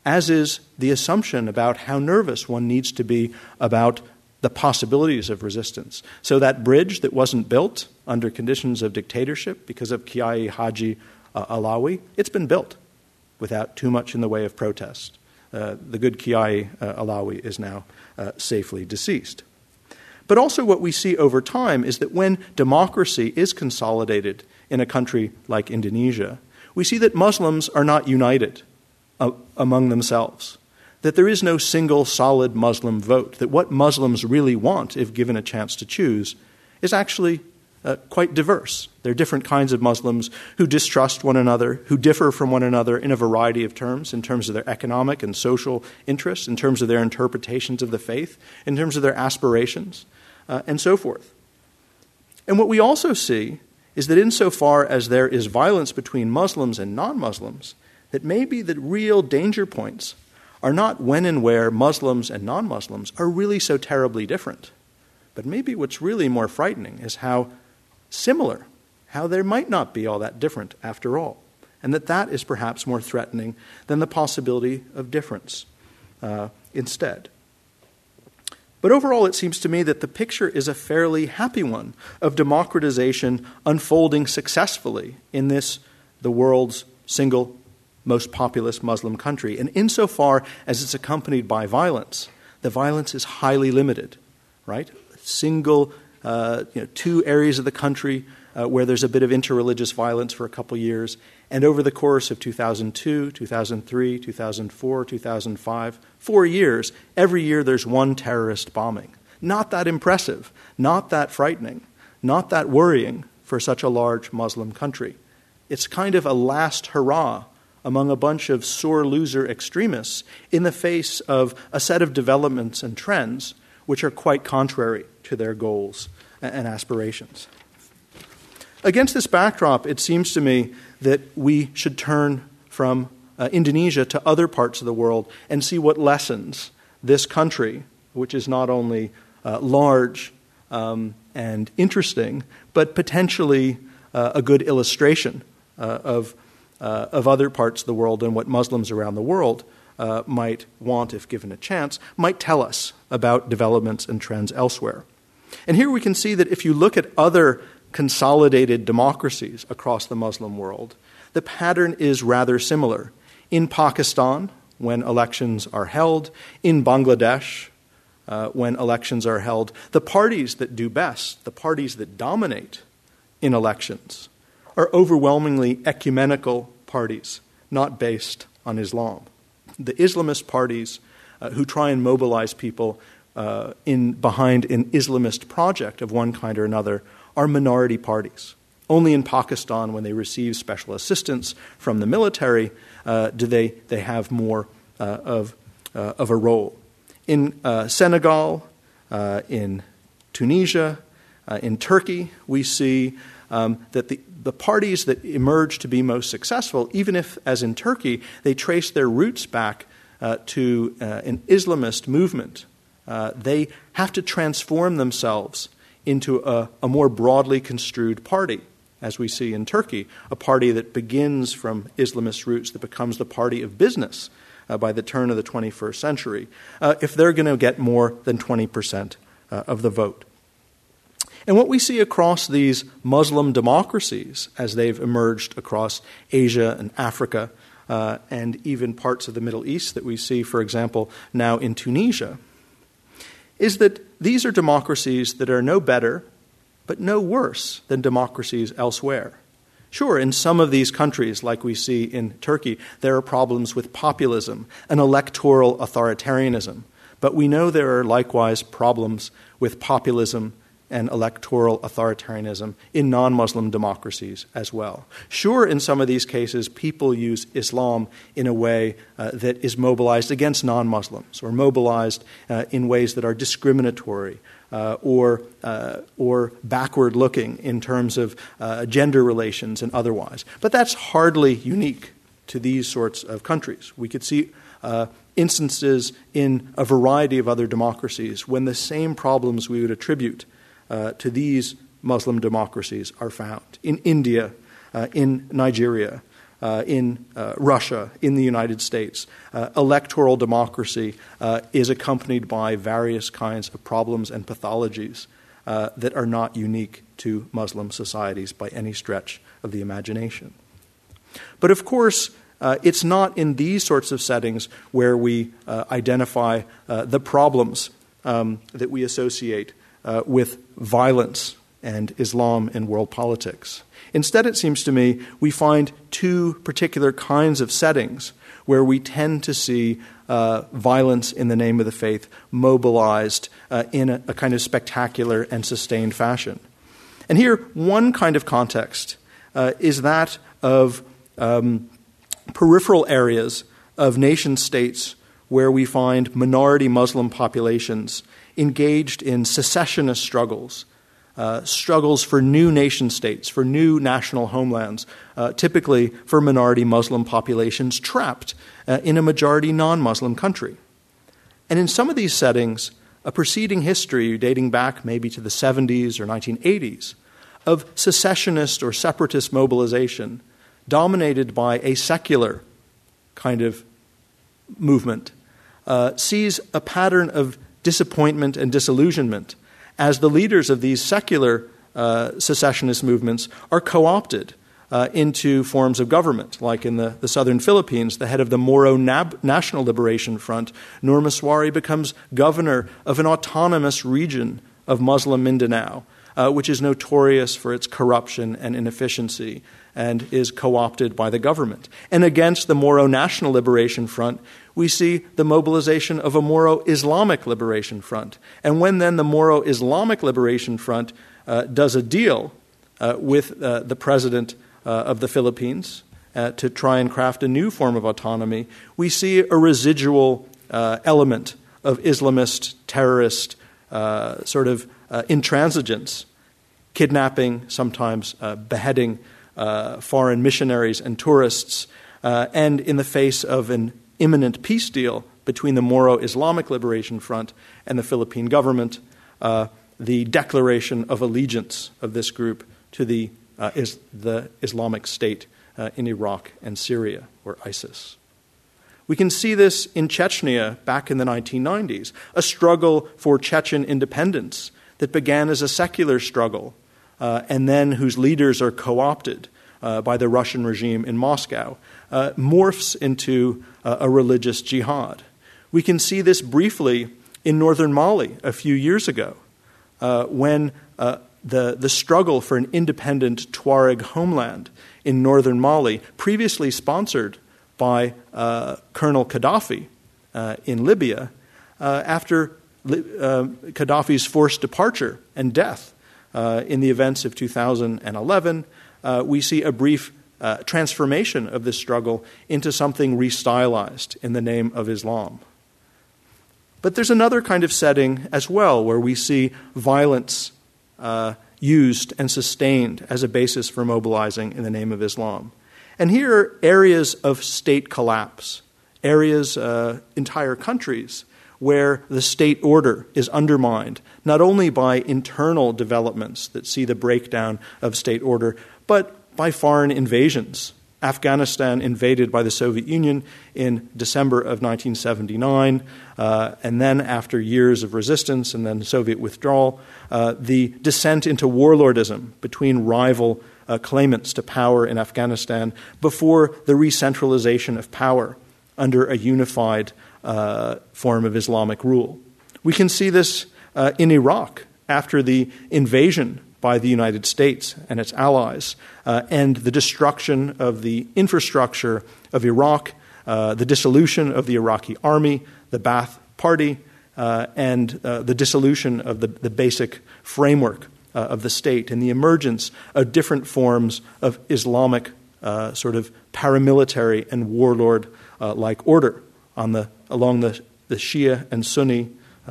as is the assumption about how nervous one needs to be about the possibilities of resistance. So, that bridge that wasn't built under conditions of dictatorship because of Kiai Haji uh, Alawi, it's been built without too much in the way of protest. Uh, the good Kiai uh, Alawi is now uh, safely deceased. But also, what we see over time is that when democracy is consolidated in a country like Indonesia, we see that Muslims are not united among themselves. That there is no single solid Muslim vote. That what Muslims really want, if given a chance to choose, is actually uh, quite diverse. There are different kinds of Muslims who distrust one another, who differ from one another in a variety of terms, in terms of their economic and social interests, in terms of their interpretations of the faith, in terms of their aspirations, uh, and so forth. And what we also see is that insofar as there is violence between Muslims and non Muslims, that maybe the real danger points are not when and where Muslims and non Muslims are really so terribly different. But maybe what's really more frightening is how similar, how there might not be all that different after all. And that that is perhaps more threatening than the possibility of difference uh, instead. But overall, it seems to me that the picture is a fairly happy one of democratization unfolding successfully in this the world's single most populous Muslim country. And insofar as it's accompanied by violence, the violence is highly limited, right? Single, uh, you know, two areas of the country uh, where there's a bit of interreligious violence for a couple years. And over the course of 2002, 2003, 2004, 2005, four years, every year there's one terrorist bombing. Not that impressive, not that frightening, not that worrying for such a large Muslim country. It's kind of a last hurrah among a bunch of sore loser extremists in the face of a set of developments and trends which are quite contrary to their goals and aspirations. Against this backdrop, it seems to me that we should turn from uh, Indonesia to other parts of the world and see what lessons this country, which is not only uh, large um, and interesting, but potentially uh, a good illustration uh, of, uh, of other parts of the world and what Muslims around the world uh, might want, if given a chance, might tell us about developments and trends elsewhere. And here we can see that if you look at other consolidated democracies across the Muslim world, the pattern is rather similar. In Pakistan, when elections are held, in Bangladesh, uh, when elections are held, the parties that do best, the parties that dominate in elections, are overwhelmingly ecumenical parties, not based on Islam. The Islamist parties uh, who try and mobilize people uh, in, behind an Islamist project of one kind or another are minority parties. Only in Pakistan, when they receive special assistance from the military, uh, do they, they have more uh, of, uh, of a role. In uh, Senegal, in Tunisia, in Turkey, we see um, that the, the parties that emerge to be most successful, even if, as in Turkey, they trace their roots back to an Islamist movement, they have to transform themselves into a, a more broadly construed party as we see in Turkey, a party that begins from Islamist roots, that becomes the party of business uh, by the turn of the 21st century, uh, if they're going to get more than 20% uh, of the vote. And what we see across these Muslim democracies as they've emerged across Asia and Africa uh, and even parts of the Middle East that we see, for example, now in Tunisia, is that these are democracies that are no better, but no worse than democracies elsewhere. Sure, in some of these countries, like we see in Turkey, there are problems with populism and electoral authoritarianism. But we know there are likewise problems with populism and electoral authoritarianism in non Muslim democracies as well. Sure, in some of these cases, people use Islam in a way uh, that is mobilized against non Muslims or mobilized uh, in ways that are discriminatory. Uh, or, uh, or backward looking in terms of uh, gender relations and otherwise. But that's hardly unique to these sorts of countries. We could see uh, instances in a variety of other democracies when the same problems we would attribute uh, to these Muslim democracies are found in India, uh, in Nigeria, uh, in uh, Russia, in the United States. Uh, electoral democracy uh, is accompanied by various kinds of problems and pathologies that are not unique to Muslim societies by any stretch of the imagination. But of course, uh, it's not in these sorts of settings where we uh, identify uh, the problems um, that we associate uh, with violence and Islam in world politics. Instead, it seems to me, we find two particular kinds of settings where we tend to see uh, violence in the name of the faith mobilized uh, in a, a, kind of spectacular and sustained fashion. And here, one kind of context uh, is that of um, peripheral areas of nation states where we find minority Muslim populations engaged in secessionist struggles, uh, struggles for new nation states, for new national homelands, uh, typically for minority Muslim populations trapped uh, in a majority non Muslim country. And in some of these settings, a preceding history dating back maybe to the 70s or 1980s of secessionist or separatist mobilization dominated by a secular kind of movement uh, sees a pattern of disappointment and disillusionment as the leaders of these secular uh, secessionist movements are co opted uh, into forms of government, like in the, the southern Philippines, the head of the Moro Nab- National Liberation Front, Nur Misuari, becomes governor of an autonomous region of Muslim Mindanao, uh, which is notorious for its corruption and inefficiency and is co opted by the government. And against the Moro National Liberation Front, we see the mobilization of a Moro Islamic Liberation Front. And when then the Moro Islamic Liberation Front uh, does a deal uh, with uh, the president uh, of the Philippines uh, to try and craft a new form of autonomy, we see a residual uh, element of Islamist, terrorist, sort of intransigence, kidnapping, sometimes beheading foreign missionaries and tourists, and in the face of an imminent peace deal between the Moro Islamic Liberation Front and the Philippine government, uh, the declaration of allegiance of this group to the, uh, is the Islamic State uh, in Iraq and Syria, or ISIS. We can see this in Chechnya back in the 1990s, a struggle for Chechen independence that began as a secular struggle uh, and then whose leaders are co opted uh, by the Russian regime in Moscow, uh, morphs into uh, a religious jihad. We can see this briefly in northern Mali a few years ago uh, when uh, the, the struggle for an independent Tuareg homeland in northern Mali, previously sponsored by uh, Colonel Gaddafi uh, in Libya, after Gaddafi's forced departure and death in the events of 2011, we see a brief uh, transformation of this struggle into something restylized in the name of Islam. But there's another kind of setting as well where we see violence uh, used and sustained as a basis for mobilizing in the name of Islam. And here are areas of state collapse, areas, uh, entire countries, where the state order is undermined, not only by internal developments that see the breakdown of state order, but by foreign invasions. Afghanistan invaded by the Soviet Union in December of 1979, uh, and then after years of resistance and then Soviet withdrawal, uh, the descent into warlordism between rival uh, claimants to power in Afghanistan before the recentralization of power under a unified uh, form of Islamic rule. We can see this uh, in Iraq after the invasion by the United States and its allies, uh, and the destruction of the infrastructure of Iraq, uh, the dissolution of the Iraqi army, the Ba'ath Party, uh, and uh, the dissolution of the, the basic framework uh, of the state, and the emergence of different forms of Islamic uh, sort of paramilitary and warlord like order on the, along the, the Shia and Sunni,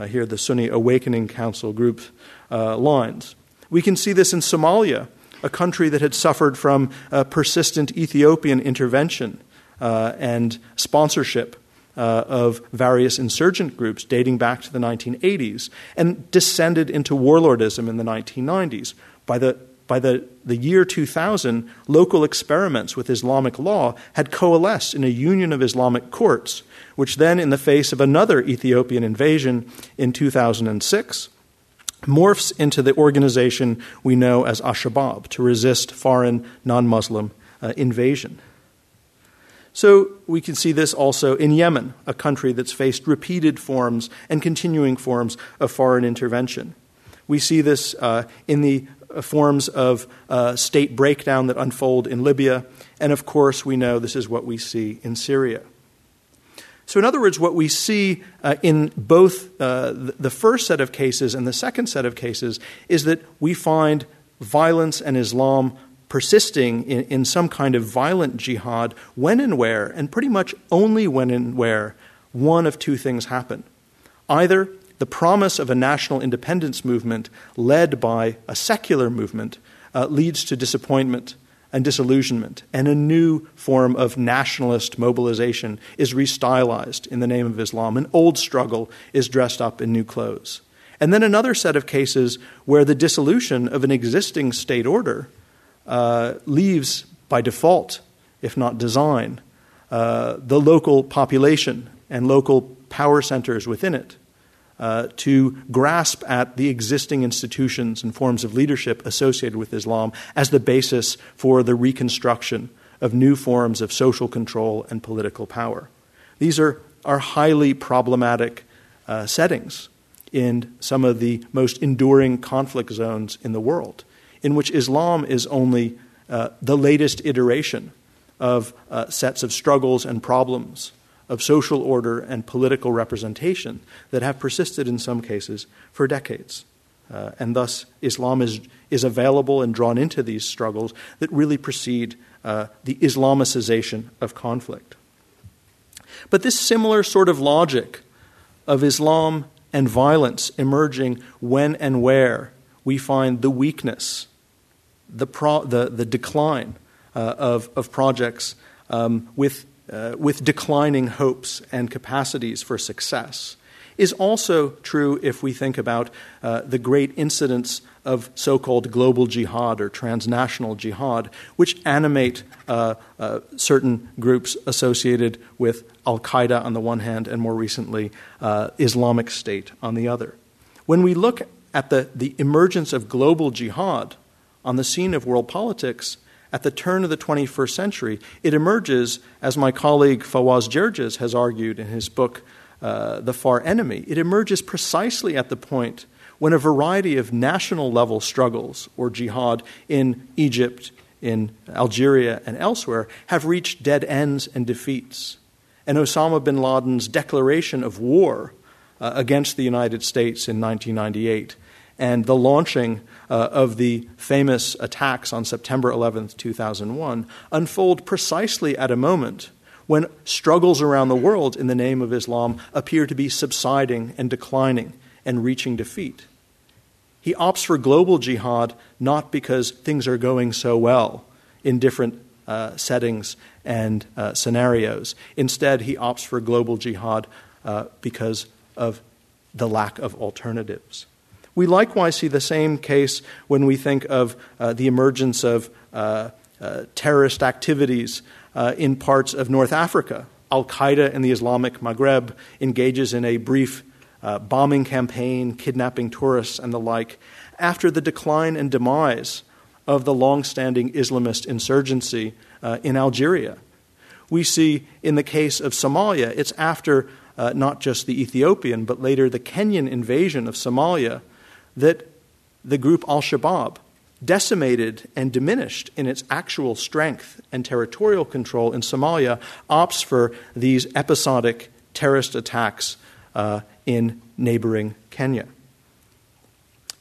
here the Sunni Awakening Council group lines. We can see this in Somalia, a country that had suffered from persistent Ethiopian intervention uh, and sponsorship uh, of various insurgent groups dating back to the 1980s and descended into warlordism in the 1990s. By the by the, the year 2000, local experiments with Islamic law had coalesced in a union of Islamic courts, which then, in the face of another Ethiopian invasion in 2006, morphs into the organization we know as Al-Shabaab to resist foreign non-Muslim uh, invasion. So we can see this also in Yemen, a country that's faced repeated forms and continuing forms of foreign intervention. We see this uh, in the uh, forms of uh, state breakdown that unfold in Libya, and of course, we know this is what we see in Syria. So, in other words, what we see uh, in both uh, the first set of cases and the second set of cases is that we find violence and Islam persisting in, in some kind of violent jihad when and where, and pretty much only when and where, one of two things happen. Either the promise of a national independence movement led by a secular movement uh, leads to disappointment and disillusionment, and a new form of nationalist mobilization is restylized in the name of Islam. An old struggle is dressed up in new clothes. And then another set of cases where the dissolution of an existing state order uh, leaves by default, if not design, uh, the local population and local power centers within it uh, to grasp at the existing institutions and forms of leadership associated with Islam as the basis for the reconstruction of new forms of social control and political power. These are, are highly problematic uh, settings in some of the most enduring conflict zones in the world, in which Islam is only uh, the latest iteration of uh, sets of struggles and problems of social order and political representation that have persisted in some cases for decades. Uh, and thus, Islam is, is available and drawn into these struggles that really precede uh, the Islamicization of conflict. But this similar sort of logic of Islam and violence emerging when and where we find the weakness, the, pro- the, the decline uh, of, of projects um, with, uh, with declining hopes and capacities for success is also true if we think about uh, the great incidents of so called global jihad or transnational jihad, which animate uh, uh, certain groups associated with Al Qaeda on the one hand, and more recently, uh, Islamic State on the other. When we look at the, the emergence of global jihad on the scene of world politics, at the turn of the 21st century, it emerges, as my colleague Fawaz Gerges has argued in his book, uh, The Far Enemy, it emerges precisely at the point when a variety of national level struggles or jihad in Egypt, in Algeria, and elsewhere have reached dead ends and defeats. And Osama bin Laden's declaration of war uh, against the United States in 1998 and the launching uh, of the famous attacks on September 11, 2001, unfold precisely at a moment when struggles around the world in the name of Islam appear to be subsiding and declining and reaching defeat. He opts for global jihad not because things are going so well in different uh, settings and uh, scenarios. Instead, he opts for global jihad uh, because of the lack of alternatives. We likewise see the same case when we think of uh, the emergence of uh, uh, terrorist activities uh, in parts of North Africa. Al Qaeda in the Islamic Maghreb engages in a brief uh, bombing campaign, kidnapping tourists, and the like, after the decline and demise of the long standing Islamist insurgency uh, in Algeria. We see in the case of Somalia, it's after not just the Ethiopian, but later the Kenyan invasion of Somalia that the group Al Shabaab, decimated and diminished in its actual strength and territorial control in Somalia, opts for these episodic terrorist attacks uh, in neighboring Kenya.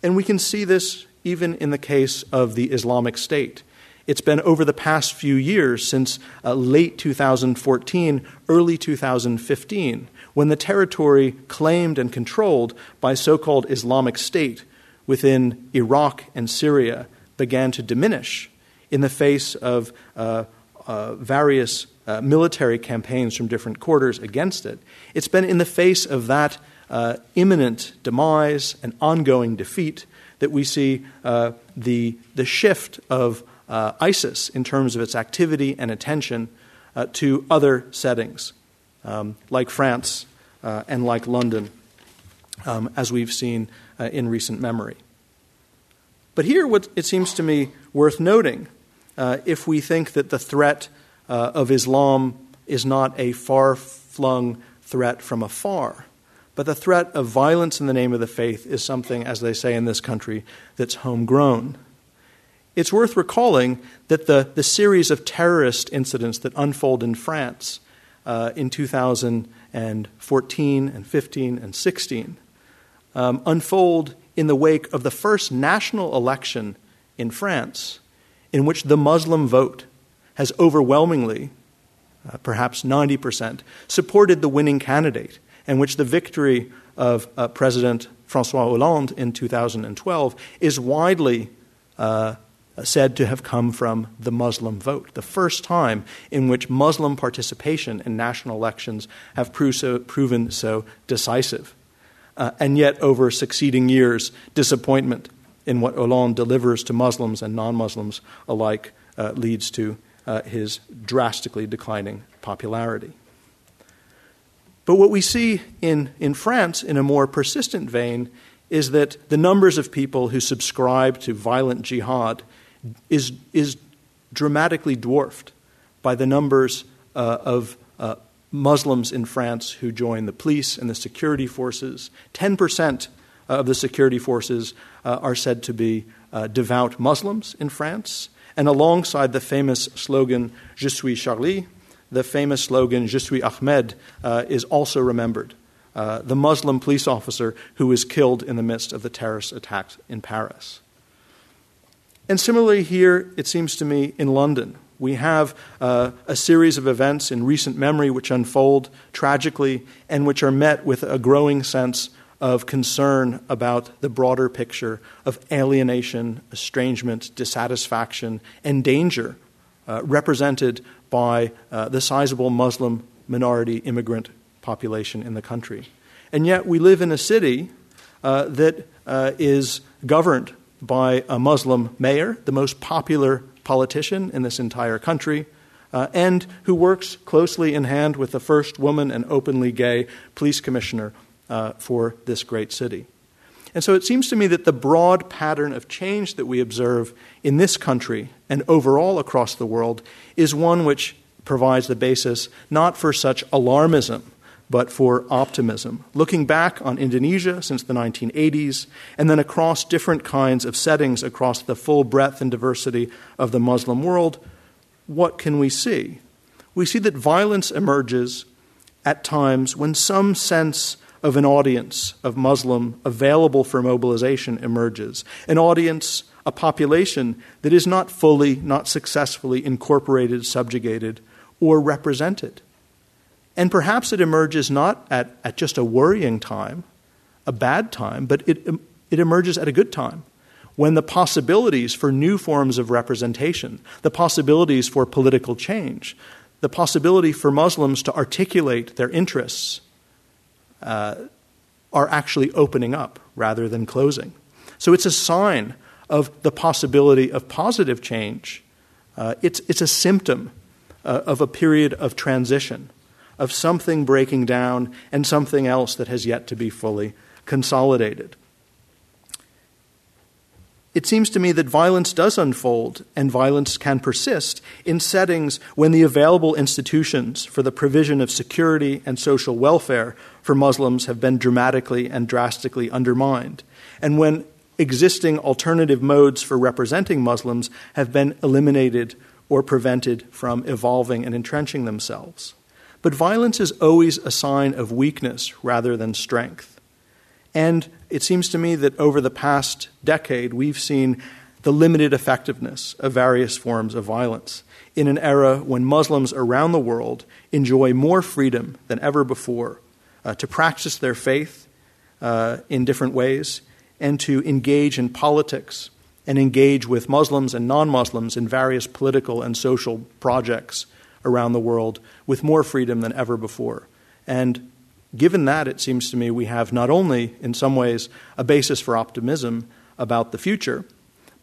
And we can see this even in the case of the Islamic State. It's been over the past few years, since uh, late 2014, early 2015, when the territory claimed and controlled by so called Islamic State within Iraq and Syria began to diminish in the face of uh, uh, various uh, military campaigns from different quarters against it. It's been in the face of that uh, imminent demise and ongoing defeat that we see uh, the, the shift of uh, ISIS in terms of its activity and attention to other settings um, like France uh, and like London, um, as we've seen uh, in recent memory. But here, what it seems to me worth noting, uh, if we think that the threat uh, of Islam is not a far flung threat from afar, but the threat of violence in the name of the faith is something, as they say in this country, that's homegrown. It's worth recalling that the, the series of terrorist incidents that unfold in France uh, in 2014 and 15 and 16 um, unfold in the wake of the first national election in France, in which the Muslim vote has overwhelmingly, uh, perhaps 90%, supported the winning candidate, and which the victory of uh, President Francois Hollande in 2012 is widely uh, said to have come from the Muslim vote, the first time in which Muslim participation in national elections have so, proven so decisive. Uh, and yet, over succeeding years, disappointment in what Hollande delivers to Muslims and non Muslims alike uh, leads to uh, his drastically declining popularity. But what we see in, in France, in a more persistent vein, is that the numbers of people who subscribe to violent jihad is, is dramatically dwarfed by the numbers uh, of uh, Muslims in France who join the police and the security forces. 10% of the security forces uh, are said to be uh, devout Muslims in France. And alongside the famous slogan, Je suis Charlie, the famous slogan, Je suis Ahmed, uh, is also remembered. Uh, the Muslim police officer who was killed in the midst of the terrorist attacks in Paris. And similarly, here, it seems to me, in London, we have uh, a series of events in recent memory which unfold tragically and which are met with a growing sense of concern about the broader picture of alienation, estrangement, dissatisfaction, and danger uh, represented by uh, the sizable Muslim minority immigrant population in the country. And yet, we live in a city uh, that uh, is governed by a Muslim mayor, the most popular politician in this entire country, uh, and who works closely in hand with the first woman and openly gay police commissioner uh, for this great city. And so it seems to me that the broad pattern of change that we observe in this country and overall across the world is one which provides the basis not for such alarmism, but for optimism. Looking back on Indonesia since the 1980s, and then across different kinds of settings across the full breadth and diversity of the Muslim world, what can we see? We see that violence emerges at times when some sense of an audience of Muslim available for mobilization emerges. An audience, a population that is not fully, not successfully incorporated, subjugated, or represented. And perhaps it emerges not at, at just a worrying time, a bad time, but it, it emerges at a good time when the possibilities for new forms of representation, the possibilities for political change, the possibility for Muslims to articulate their interests uh, are actually opening up rather than closing. So it's a sign of the possibility of positive change. Uh, it's, it's a symptom uh, of a period of transition, of something breaking down and something else that has yet to be fully consolidated. It seems to me that violence does unfold and violence can persist in settings when the available institutions for the provision of security and social welfare for Muslims have been dramatically and drastically undermined, and when existing alternative modes for representing Muslims have been eliminated or prevented from evolving and entrenching themselves. But violence is always a sign of weakness rather than strength. And it seems to me that over the past decade, we've seen the limited effectiveness of various forms of violence in an era when Muslims around the world enjoy more freedom than ever before uh, to practice their faith uh, in different ways and to engage in politics and engage with Muslims and non Muslims in various political and social projects around the world with more freedom than ever before. And given that, it seems to me we have not only, in some ways, a basis for optimism about the future,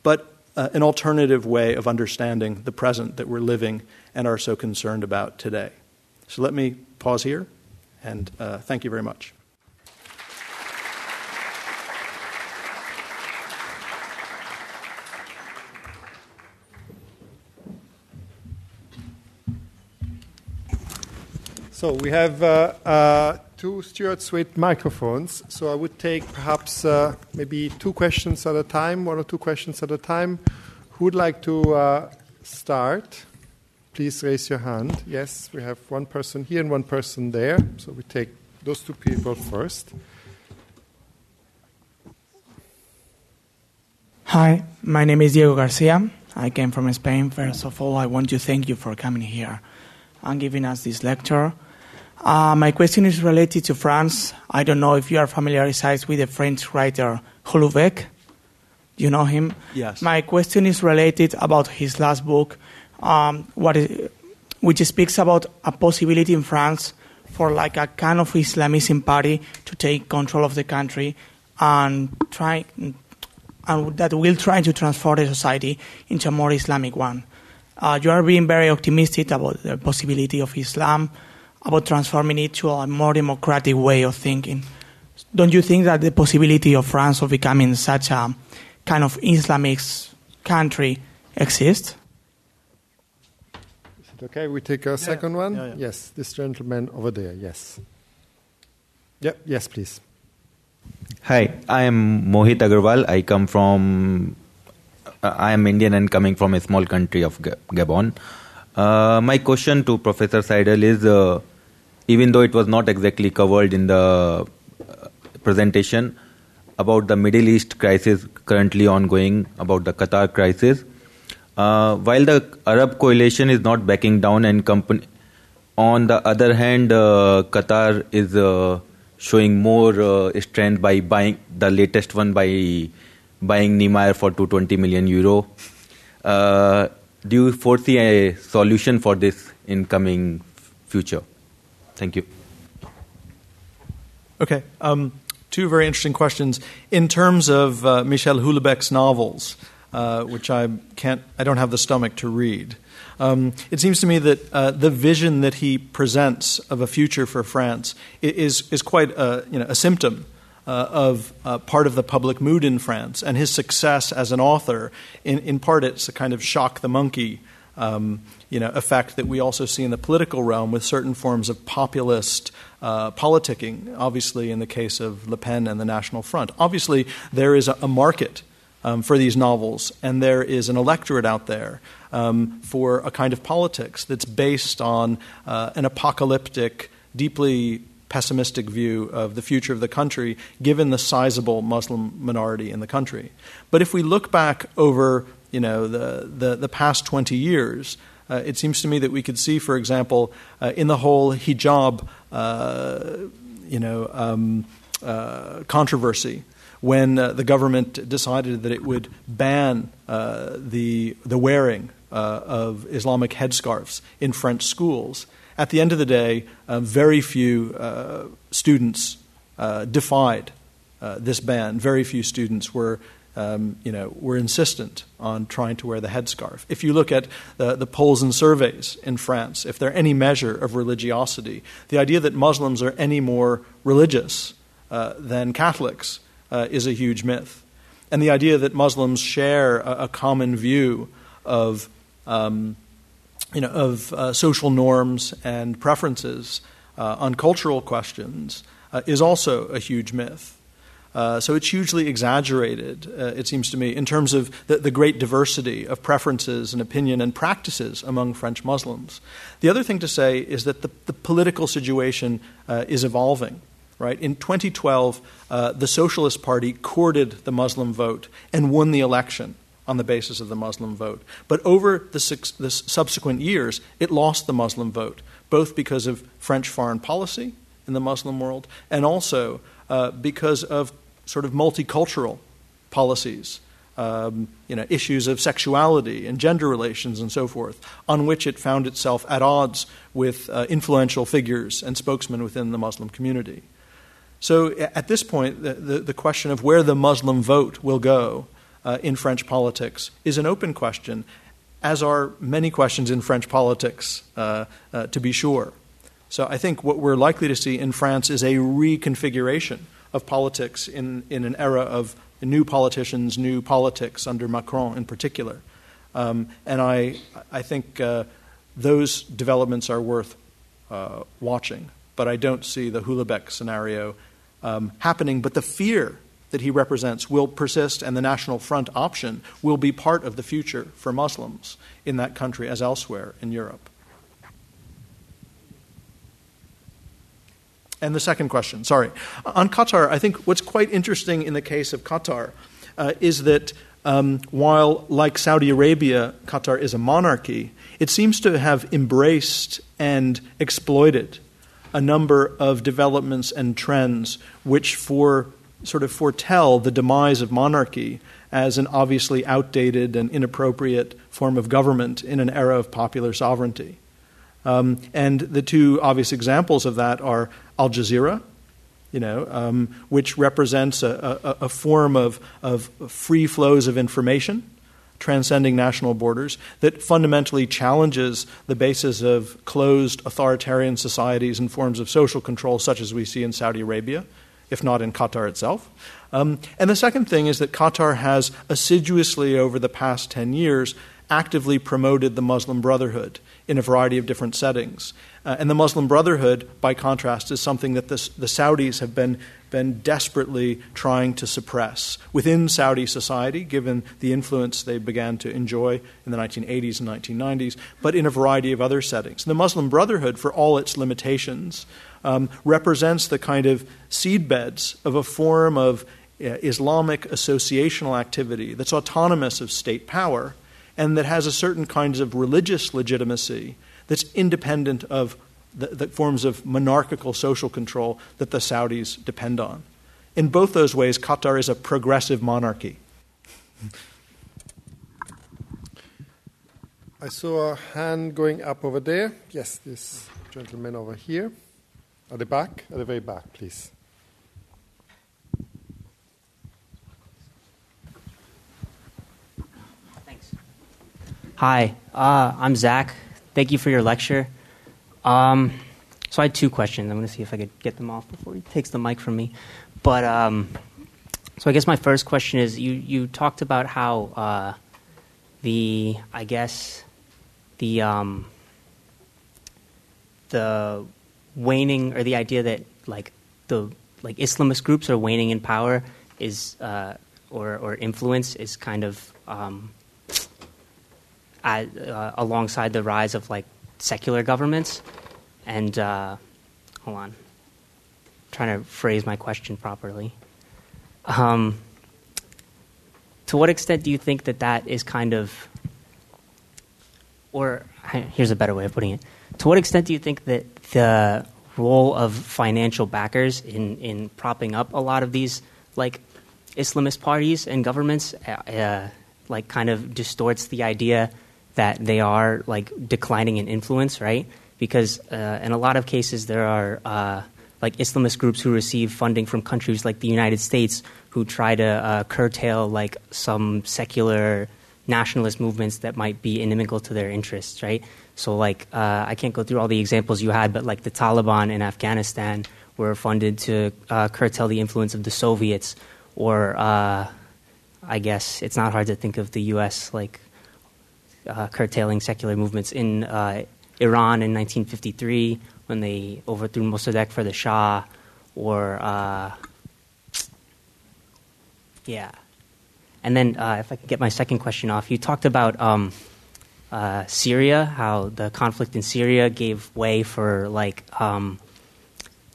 but uh, an alternative way of understanding the present that we're living and are so concerned about today. So let me pause here and uh, thank you very much. So we have uh, uh, two stewards with microphones. So I would take perhaps uh, maybe two questions at a time, one or two questions at a time. Who would like to uh, start? Please raise your hand. Yes, we have one person here and one person there. So we take those two people first. Hi, my name is Diego Garcia. I came from Spain. First of all, I want to thank you for coming here and giving us this lecture. Uh, my question is related to France. I don't know if you are familiarized with the French writer Houellebecq. Do you know him? Yes. My question is related about his last book, um, what is, which speaks about a possibility in France for like a kind of Islamism party to take control of the country and try and that will try to transform the society into a more Islamic one. Uh, you are being very optimistic about the possibility of Islam about transforming it to a more democratic way of thinking. Don't you think that the possibility of France of becoming such a kind of Islamic country exists? Is it okay? We take a second one? Yeah, yeah. Yes, this gentleman over there, yes. Yep, yes, please. Hi, I am Mohit Agarwal. I come from. Uh, I am Indian and coming from a small country of Ga- Gabon. Uh, my question to Professor Sidel is uh, even though it was not exactly covered in the uh, presentation about the Middle East crisis currently ongoing, about the Qatar crisis, uh, while the Arab coalition is not backing down and company, on the other hand, uh, Qatar is uh, showing more uh, strength by buying the latest one by buying Neymar for 220 million euro. Uh, do you foresee a solution for this in coming future? Thank you. Okay. Um, two very interesting questions. In terms of uh, Michel Houellebecq's novels, uh, which I can't, I don't have the stomach to read. Um, it seems to me that uh, the vision that he presents of a future for France is is quite a, you know, a symptom uh, of uh, part of the public mood in France, and his success as an author. In, in part, it's a kind of shock the monkey. Um, you know, effect that we also see in the political realm with certain forms of populist uh, politicking. Obviously, in the case of Le Pen and the National Front, obviously there is a, a market um, for these novels, and there is an electorate out there um, for a kind of politics that's based on uh, an apocalyptic, deeply pessimistic view of the future of the country, given the sizable Muslim minority in the country. But if we look back over you know, the, the, the past 20 years, uh, it seems to me that we could see, for example, uh, in the whole hijab uh, you know, um, uh, controversy, when the government decided that it would ban the, the wearing of Islamic headscarves in French schools. At the end of the day, very few students defied this ban. Very few students were, um, you know, were insistent on trying to wear the headscarf. If you look at the, the polls and surveys in France, if they're any measure of religiosity, the idea that Muslims are any more religious uh, than Catholics uh, is a huge myth. And the idea that Muslims share a, a common view of, um, you know, of uh, social norms and preferences uh, on cultural questions uh, is also a huge myth. Uh, so it's hugely exaggerated, uh, it seems to me, in terms of the, the, great diversity of preferences and opinion and practices among French Muslims. The other thing to say is that the, the political situation uh, is evolving. Right? In 2012, uh, the Socialist Party courted the Muslim vote and won the election on the basis of the Muslim vote. But over the, six, the subsequent years, it lost the Muslim vote, both because of French foreign policy in the Muslim world and also uh, because of sort of multicultural policies, um, you know, issues of sexuality and gender relations and so forth, on which it found itself at odds with uh, influential figures and spokesmen within the Muslim community. So at this point, the, the, the question of where the Muslim vote will go uh, in French politics is an open question, as are many questions in French politics, uh, uh, to be sure. So I think what we're likely to see in France is a reconfiguration of politics in, in an era of new politicians, new politics under Macron in particular. Um, and I, I think uh, those developments are worth uh, watching. But I don't see the Houellebecq scenario um, happening. But the fear that he represents will persist, and the National Front option will be part of the future for Muslims in that country as elsewhere in Europe. And the second question, sorry. On Qatar, I think what's quite interesting in the case of Qatar uh, is that um, while, like Saudi Arabia, Qatar is a monarchy, it seems to have embraced and exploited a number of developments and trends which for sort of foretell the demise of monarchy as an obviously outdated and inappropriate form of government in an era of popular sovereignty. Um, and the two obvious examples of that are Al Jazeera, you know, um, which represents a, a, a form of, of free flows of information, transcending national borders, that fundamentally challenges the basis of closed authoritarian societies and forms of social control, such as we see in Saudi Arabia, if not in Qatar itself. Um, and the second thing is that Qatar has assiduously, over the past 10 years, actively promoted the Muslim Brotherhood in a variety of different settings. Uh, and the Muslim Brotherhood, by contrast, is something that the, the Saudis have been, been desperately trying to suppress within Saudi society, given the influence they began to enjoy in the 1980s and 1990s, but in a variety of other settings. The Muslim Brotherhood, for all its limitations, um, represents the kind of seedbeds of a form of uh, Islamic associational activity that's autonomous of state power and that has a certain kinds of religious legitimacy that's independent of the, the, forms of monarchical social control that the Saudis depend on. In both those ways, Qatar is a progressive monarchy. I saw a hand going up over there. Yes, this gentleman over here. At the back, at the very back, please. Hi, uh, I'm Zach. Thank you for your lecture. Um, so I had two questions. I'm going to see if I could get them off before he takes the mic from me. But um, so I guess my first question is: you you talked about how uh, the I guess the um, the waning or the idea that like the like Islamist groups are waning in power is uh, or or influence is kind of um, uh, alongside the rise of like secular governments. And uh, hold on, I'm trying to phrase my question properly. Um, to what extent do you think that that is kind of, or here's a better way of putting it. To what extent do you think that the role of financial backers in, in propping up a lot of these like Islamist parties and governments, uh, uh like kind of distorts the idea that they are like declining in influence, right? Because uh, in a lot of cases, there are uh, like Islamist groups who receive funding from countries like the United States who try to uh, curtail like some secular nationalist movements that might be inimical to their interests, right? So, like, uh, I can't go through all the examples you had, but like the Taliban in Afghanistan were funded to uh, curtail the influence of the Soviets, or uh, I guess it's not hard to think of the U.S. like uh, curtailing secular movements in uh, Iran in 1953 when they overthrew Mossadegh for the Shah, or uh, yeah. And then, uh, if I could get my second question off, you talked about um, uh, Syria, how the conflict in Syria gave way for like um,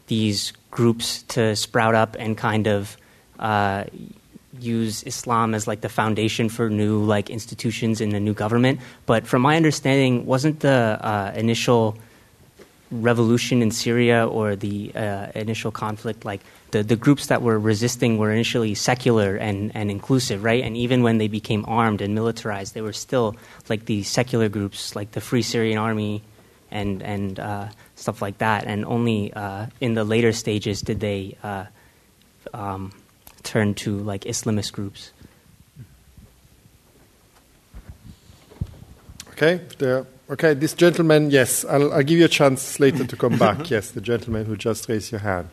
these groups to sprout up and kind of use Islam as like the foundation for new like institutions in the new government. But from my understanding, wasn't the uh, initial revolution in Syria or the uh, initial conflict like the, the groups that were resisting were initially secular and, and inclusive, right? And even when they became armed and militarized, they were still like the secular groups, like the Free Syrian Army and and uh, stuff like that. And only uh, in the later stages did they uh, um, turn to like Islamist groups. Okay, the, okay. This gentleman, yes, I'll, I'll, give you a chance later to come back. yes, the gentleman who just raised your hand.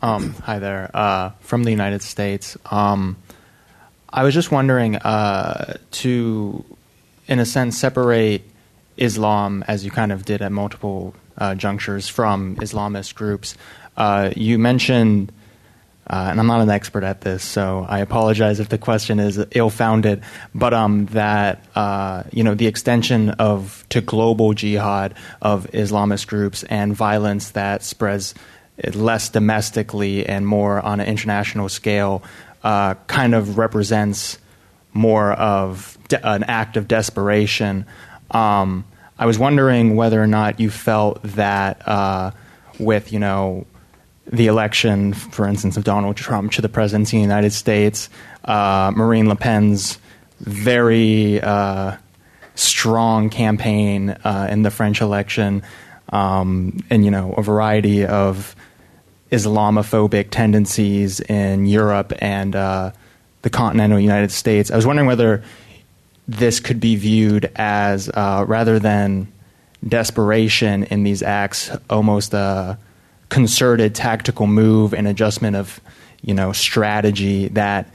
Um, hi there, uh, from the United States. Um, I was just wondering uh, to, in a sense, separate Islam as you kind of did at multiple uh, junctures from Islamist groups. Uh, you mentioned uh, and I'm not an expert at this, so I apologize if the question is ill-founded. But um, that uh, you know the extension of to global jihad of Islamist groups and violence that spreads less domestically and more on an international scale uh, kind of represents more of de- an act of desperation. Um, I was wondering whether or not you felt that uh, with you know the election, for instance, of Donald Trump to the presidency of the United States, uh, Marine Le Pen's very uh, strong campaign uh, in the French election, um, and you know a variety of Islamophobic tendencies in Europe and uh, the continental United States. I was wondering whether this could be viewed as uh, rather than desperation in these acts, almost a concerted tactical move and adjustment of you know strategy that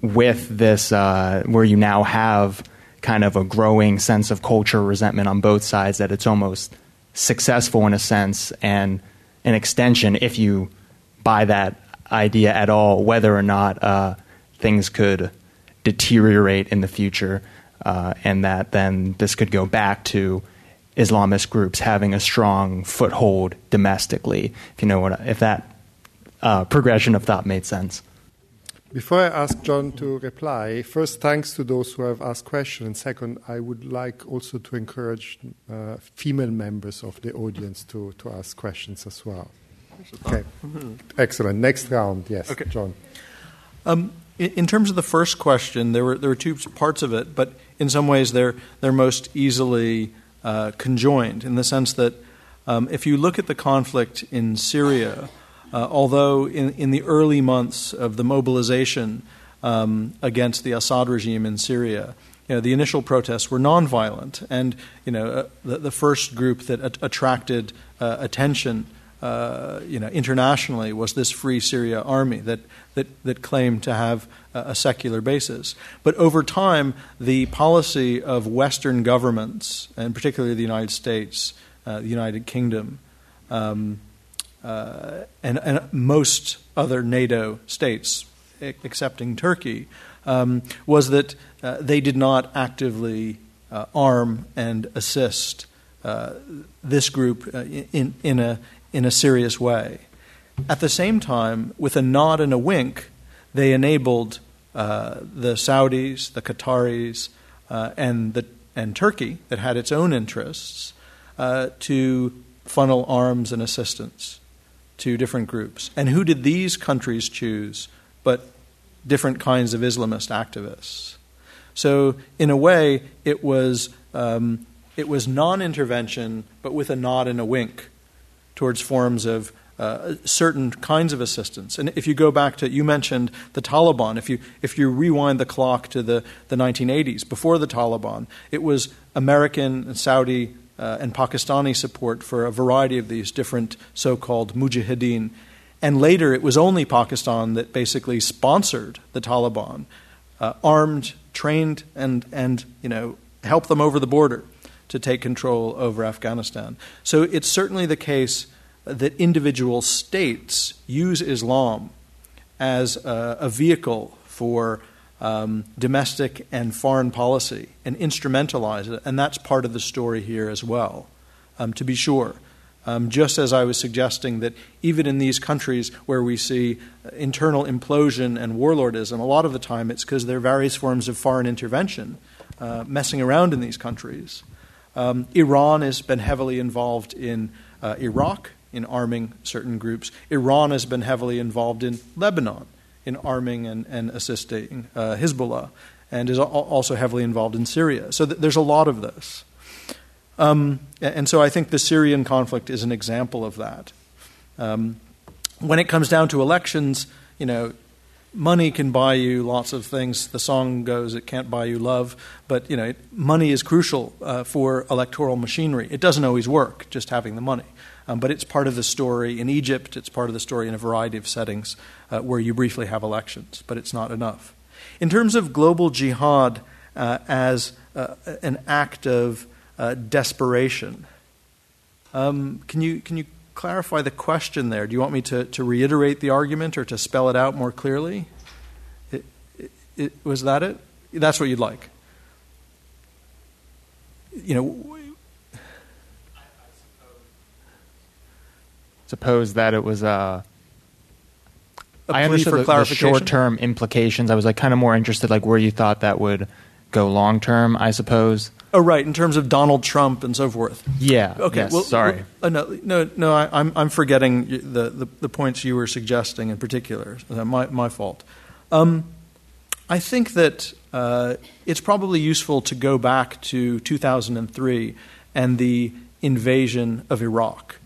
with this uh, where you now have kind of a growing sense of culture resentment on both sides that it's almost successful in a sense and an extension if you buy that idea at all whether or not uh, things could deteriorate in the future uh, and that then this could go back to Islamist groups having a strong foothold domestically if you know what if that uh, progression of thought made sense before I ask John to reply, first, thanks to those who have asked questions. And second, I would like also to encourage uh, female members of the audience to, to ask questions as well. Okay, mm-hmm. excellent. Next round, yes, okay. John. Um, in, in, terms of the first question, there were there were two parts of it, but in some ways they're they're most easily uh, conjoined in the sense that um, if you look at the conflict in Syria. Uh, although in, in the early months of the mobilization um, against the Assad regime in Syria, you know, the initial protests were nonviolent, and you know, uh, the, the, first group that a- attracted uh, attention, uh, you know, internationally was this Free Syria Army that that, that claimed to have a secular basis. But over time, the policy of Western governments, and particularly the United States, uh, the United Kingdom. Um, uh, and, and, most other NATO states, excepting Turkey, um, was that uh, they did not actively uh, arm and assist uh, this group uh, in, in, a, in a serious way. At the same time, with a nod and a wink, they enabled uh, the Saudis, the Qataris, and, the, and Turkey, that had its own interests, to funnel arms and assistance to different groups. And who did these countries choose but different kinds of Islamist activists? So, in a way, it was, um, it was non intervention, but with a nod and a wink towards forms of uh, certain kinds of assistance. And if you go back to, you mentioned the Taliban, if you, if you rewind the clock to the, the 1980s, before the Taliban, it was American and Saudi uh, and Pakistani support for a variety of these different so called mujahideen. And later, it was only Pakistan that basically sponsored the Taliban, uh, armed, trained, and, and you know, helped them over the border to take control over Afghanistan. So it's certainly the case that individual states use Islam as a, a vehicle for um, domestic and foreign policy and instrumentalize it. And that's part of the story here as well, um, to be sure. Um, just as I was suggesting that even in these countries where we see internal implosion and warlordism, a lot of the time it's because there are various forms of foreign intervention uh, messing around in these countries. Um, Iran has been heavily involved in uh, Iraq in arming certain groups. Iran has been heavily involved in Lebanon in arming and, and assisting uh, Hezbollah and is also heavily involved in Syria. So th- there's a lot of this. Um, and so I think the Syrian conflict is an example of that. Um, when it comes down to elections, you know, money can buy you lots of things. The song goes, "It can't buy you love," but you know, money is crucial uh, for electoral machinery. It doesn't always work just having the money. Um, but it's part of the story in Egypt, it's part of the story in a variety of settings uh, where you briefly have elections, but it's not enough. In terms of global jihad uh, as uh, an act of uh, desperation, um, can, you, can you clarify the question there? Do you want me to, to reiterate the argument or to spell it out more clearly? It, it, it, was that it? That's what you'd like. You know, suppose that it was uh, a I understood the, the short-term implications. I was like kind of more interested, like where you thought that would go long-term. I suppose. Oh, right. In terms of Donald Trump and so forth. Yeah. Okay. Yes, well, sorry. Well, uh, no, no, no. I, am I'm, I'm forgetting the, the, the points you were suggesting in particular. My my fault. Um, I think that uh, it's probably useful to go back to 2003 and the invasion of Iraq.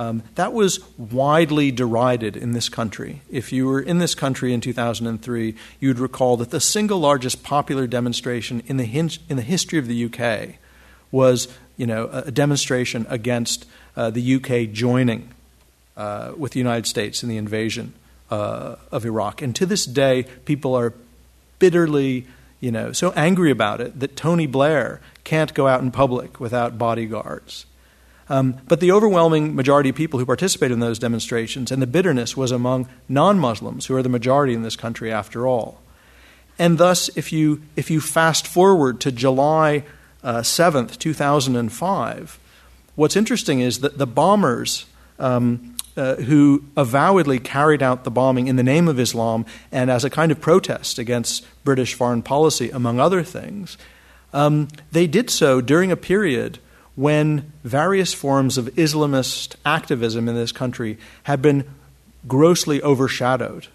Um, that was widely derided in this country. If you were in this country in 2003, you'd recall that the single largest popular demonstration in the, hin- in the history of the UK was you know, a demonstration against uh, the UK joining uh, with the United States in the invasion uh, of Iraq. And to this day, people are bitterly, you know, so angry about it that Tony Blair can't go out in public without bodyguards. Um, but the overwhelming majority of people who participated in those demonstrations, and the bitterness was among non Muslims, who are the majority in this country after all. And thus, if you, if you fast forward to July uh, 7th, 2005, what's interesting is that the bombers um, uh, who avowedly carried out the bombing in the name of Islam and as a kind of protest against British foreign policy, among other things, um, they did so during a period when various forms of Islamist activism in this country had been grossly overshadowed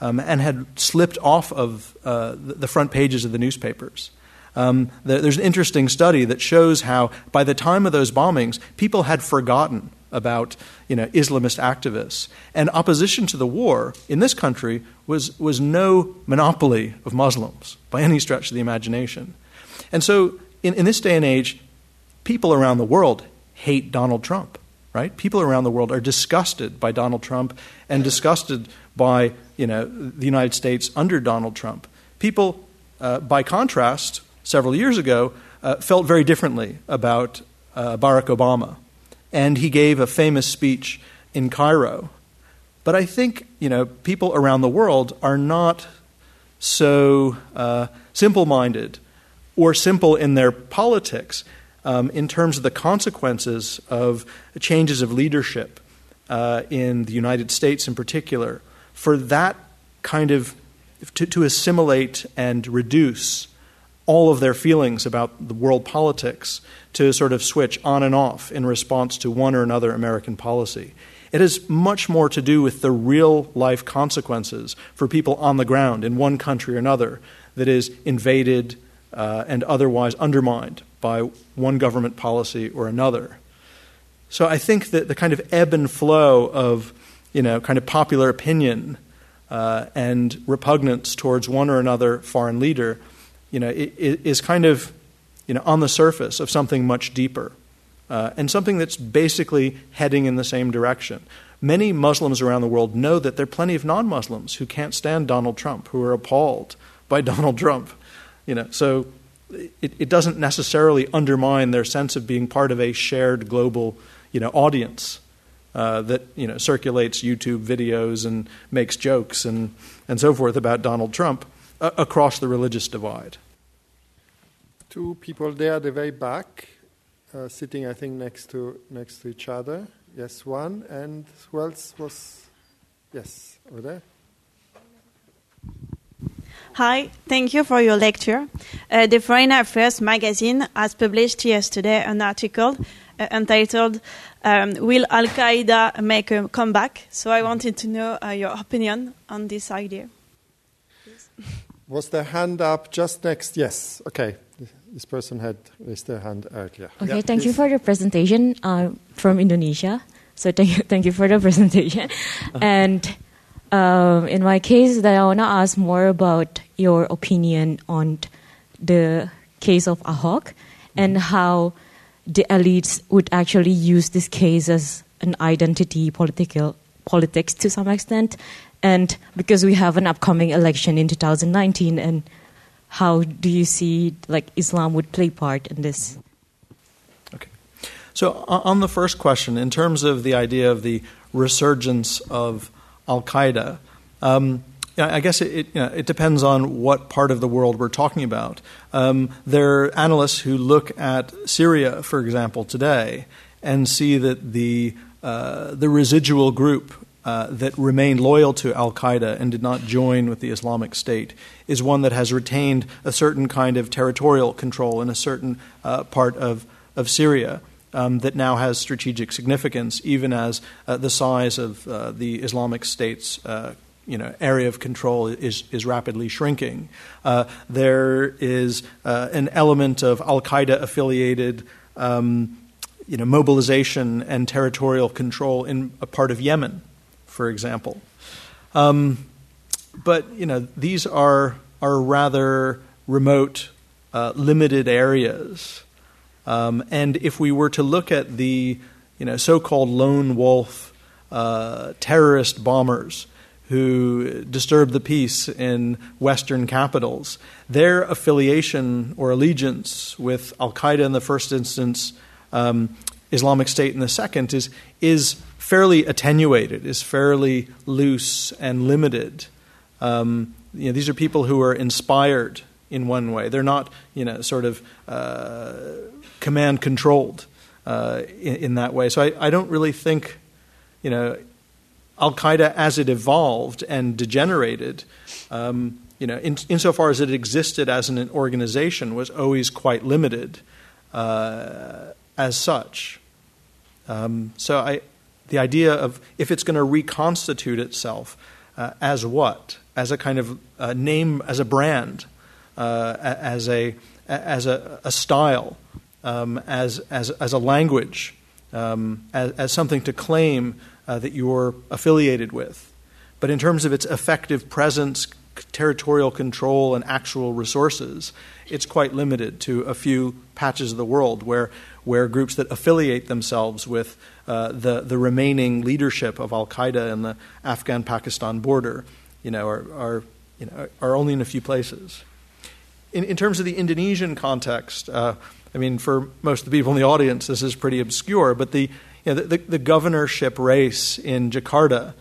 um, and had slipped off of uh, the front pages of the newspapers. Um, there's an interesting study that shows how, by the time of those bombings, people had forgotten about you know, Islamist activists. And opposition to the war in this country was, was no monopoly of Muslims by any stretch of the imagination. And so, in, in this day and age, people around the world hate Donald Trump, right? People around the world are disgusted by Donald Trump and disgusted by you know, the United States under Donald Trump. People, uh, by contrast, several years ago, uh, felt very differently about uh, Barack Obama. And he gave a famous speech in Cairo. But I think you know, people around the world are not so uh, simple minded or simple in their politics um, in terms of the consequences of changes of leadership uh, in the United States in particular, for that kind of to, to, assimilate and reduce all of their feelings about the world politics to sort of switch on and off in response to one or another American policy. It has much more to do with the real life consequences for people on the ground in one country or another that is invaded uh, and otherwise undermined by one government policy or another. So I think that the kind of ebb and flow of, you know, kind of popular opinion uh, and repugnance towards one or another foreign leader, you know, is kind of, you know, on the surface of something much deeper. Uh, and something that's basically heading in the same direction. Many Muslims around the world know that there are plenty of non Muslims who can't stand Donald Trump, who are appalled by Donald Trump. You know, so it, it doesn't necessarily undermine their sense of being part of a shared global you know, audience uh, that you know, circulates YouTube videos and makes jokes and, and so forth about Donald Trump uh, across the religious divide. Two people there at the very back, uh, sitting, I think, next to, next to each other. Yes, one. And who else was? Yes, over there. Hi, thank you for your lecture. Uh, the Foreign Affairs magazine has published yesterday an article uh, entitled um, Will Al Qaeda Make a Comeback? So I wanted to know uh, your opinion on this idea. Was the hand up just next? Yes, okay. This person had raised their hand earlier. Okay, yeah, thank please. you for the presentation uh, from Indonesia. So thank you, thank you for the presentation. and um, in my case, I want to ask more about your opinion on the case of Ahok and mm-hmm. how the elites would actually use this case as an identity political politics to some extent, and because we have an upcoming election in 2019, and how do you see like Islam would play part in this? Okay, so on the first question, in terms of the idea of the resurgence of Al Qaeda. Um, I guess it, it, you know, it, depends on what part of the world we're talking about. Um, there are analysts who look at Syria, for example, today, and see that the uh, the residual group uh, that remained loyal to Al Qaeda and did not join with the Islamic State is one that has retained a certain kind of territorial control in a certain uh, part of, of Syria um, that now has strategic significance, even as uh, the size of uh, the Islamic State's uh, you know, area of control is, is rapidly shrinking. Uh, there is uh, an element of Al Qaeda affiliated um, you know, mobilization and territorial control in a part of Yemen, for example. Um, but you know, these are are rather remote, uh, limited areas. Um, and if we were to look at the you know, so-called lone wolf uh, terrorist bombers who disturb the peace in Western capitals, their affiliation or allegiance with Al Qaeda in the first instance, um, Islamic State in the second, is is fairly attenuated, is fairly loose and limited. Um, you know, these are people who are inspired in one way. They're not, you know, sort of uh, command controlled uh, in, in, that way. So I, I don't really think, you know, Al Qaeda as it evolved and degenerated, um, you know, in, insofar as it existed as an organization, was always quite limited uh, as such. Um, so I, the idea of if it's going to reconstitute itself uh, as what, as a kind of uh, name, as a brand, uh, as a as a, a style, um, as, as as a language, um, as, as something to claim uh, that you're affiliated with. But in terms of its effective presence, territorial control, and actual resources, it's quite limited to a few patches of the world where, where groups that affiliate themselves with uh, the, the remaining leadership of Al Qaeda in the Afghan Pakistan border you know, are, are, you know, are only in a few places. In, in terms of the Indonesian context, uh, I mean, for most of the people in the audience, this is pretty obscure, but the, you know, the, the, governorship race in Jakarta,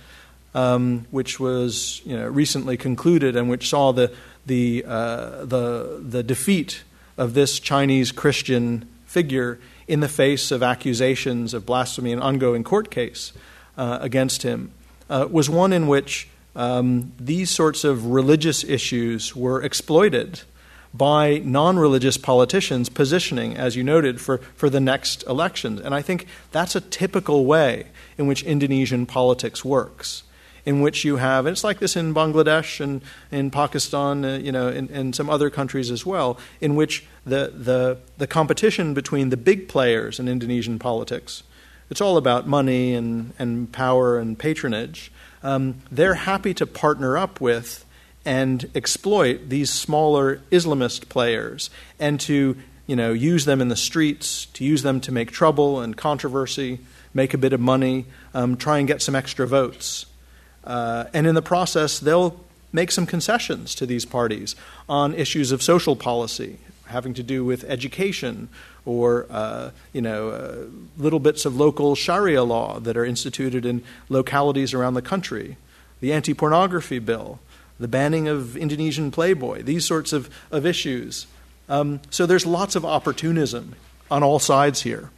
um, which was you know, recently concluded and which saw the, the, uh, the, the defeat of this Chinese Christian figure in the face of accusations of blasphemy and ongoing court case uh, against him, uh, was one in which um, these sorts of religious issues were exploited by non religious politicians positioning, as you noted, for, for the next elections. And I think that's a typical way in which Indonesian politics works, in which you have, and it's like this in Bangladesh and in Pakistan, uh, you know, and, some other countries as well, in which the, the, the competition between the big players in Indonesian politics, it's all about money and, and power and patronage. Um, they're happy to partner up with and exploit these smaller Islamist players and to you know, use them in the streets, to use them to make trouble and controversy, make a bit of money, um, try and get some extra votes. Uh, and in the process, they'll make some concessions to these parties on issues of social policy, having to do with education or uh, you know uh, little bits of local Sharia law that are instituted in localities around the country, the anti-pornography bill, the banning of Indonesian Playboy, these sorts of, of issues. Um, so there's lots of opportunism on all sides here.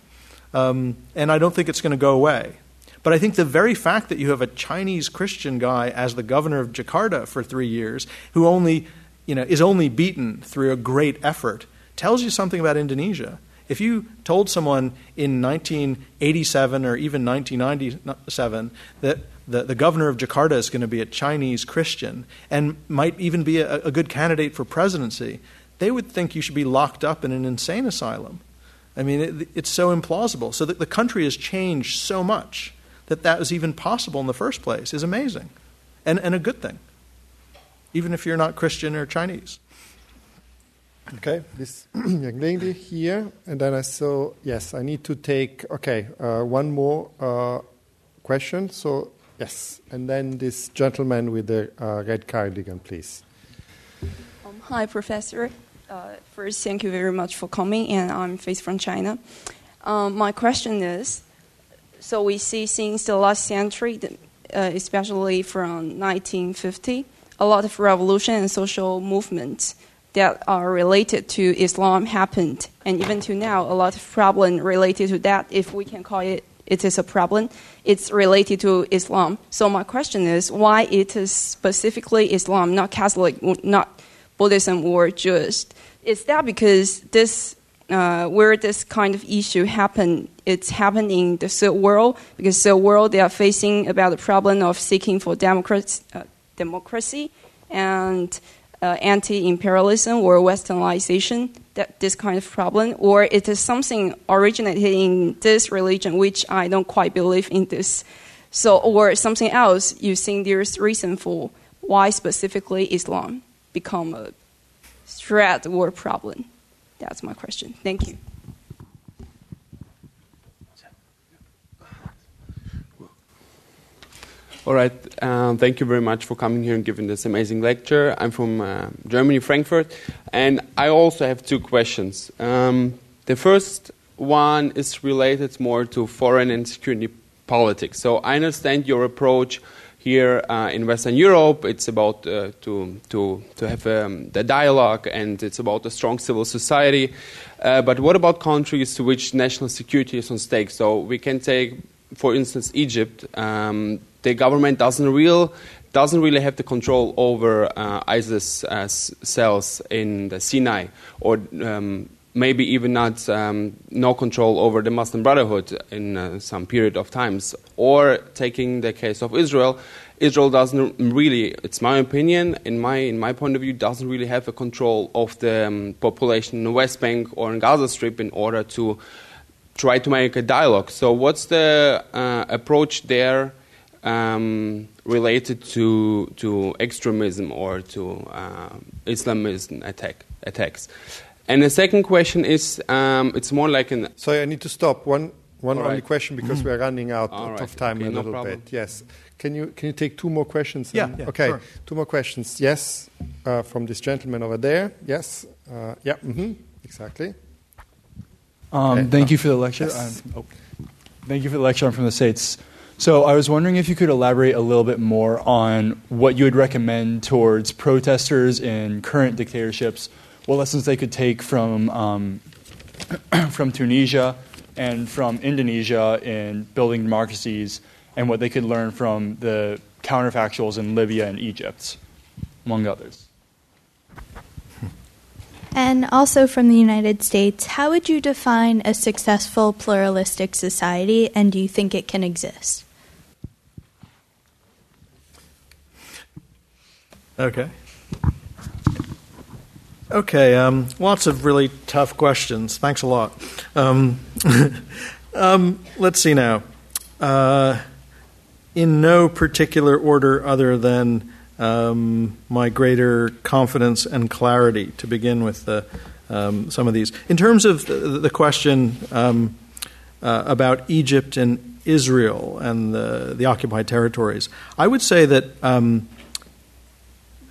Um, and I don't think it's going to go away. But I think the very fact that you have a Chinese Christian guy as the governor of Jakarta for three years, who only, you know, is only beaten through a great effort, tells you something about Indonesia. If you told someone in 1987 or even 1997 that the, the governor of Jakarta is going to be a Chinese Christian and might even be a, a good candidate for presidency, they would think you should be locked up in an insane asylum. I mean, it, it's so implausible. So the country has changed so much that that was even possible in the first place is amazing and, and a good thing, even if you're not Christian or Chinese. Okay, this young lady here, and then I saw, yes, I need to take, okay, uh, one more uh, question. So Yes, and then this gentleman with the uh, red cardigan, please. Um, hi, Professor. Uh, first, thank you very much for coming, and I'm Faith from China. Um, my question is so we see since the last century, uh, especially from 1950, a lot of revolution and social movements that are related to Islam happened, and even to now, a lot of problem related to that, if we can call it it is a problem. It's related to Islam. So my question is why it is specifically Islam, not Catholic, not Buddhism or Jewish? Is that because this uh, where this kind of issue happen, it's happening in the third world because the world they are facing about the problem of seeking for democracy, uh, democracy and uh, anti-imperialism or westernization that this kind of problem or it is something originated in this religion which i don't quite believe in this. So or something else you think there's reason for why specifically islam become a threat or problem? That's my question. Thank you All right. Um, thank you very much for coming here and giving this amazing lecture. I'm from uh, Germany, Frankfurt, and I also have two questions. Um, the first one is related more to foreign and security politics. So I understand your approach here uh, in Western Europe. It's about uh, to to to have um, the dialogue, and it's about a strong civil society. Uh, but what about countries to which national security is on stake? So we can take, for instance, Egypt. Um, the government doesn't real doesn't really have the control over uh, ISIS uh, cells in the Sinai, or um, maybe even not um, no control over the Muslim Brotherhood in uh, some period of times. Or taking the case of Israel, Israel doesn't really, it's my opinion, in my in my point of view, doesn't really have a control of the um, population in the West Bank or in Gaza Strip in order to try to make a dialogue. So, what's the uh, approach there? Um, related to to extremism or to uh, Islamism attack attacks. And the second question is, um, it's more like an. Sorry, I need to stop. One one only question because we're running out right. of time okay, a no little problem. bit. Yes. Can you can you take two more questions? Yeah, yeah, okay. sure. Two more questions. Yes, uh, from this gentleman over there. Yes. Uh, yeah. hmm Exactly. Um, Okay. thank you for the lecture. Yes. Oh, thank you for the lecture. I'm from the States. So I was wondering if you could elaborate a little bit more on what you would recommend towards protesters in current dictatorships, what lessons they could take from, um, from Tunisia and from Indonesia in building democracies, and what they could learn from the counterfactuals in Libya and Egypt, among others. And also from the United States, how would you define a successful pluralistic society, and do you think it can exist? Okay. Okay, um, lots of really tough questions. Thanks a lot. Um, um, let's see now. Uh, in no particular order other than um, my greater confidence and clarity to begin with the, um, some of these. In terms of the, the question um, uh, about Egypt and Israel and the, the occupied territories, I would say that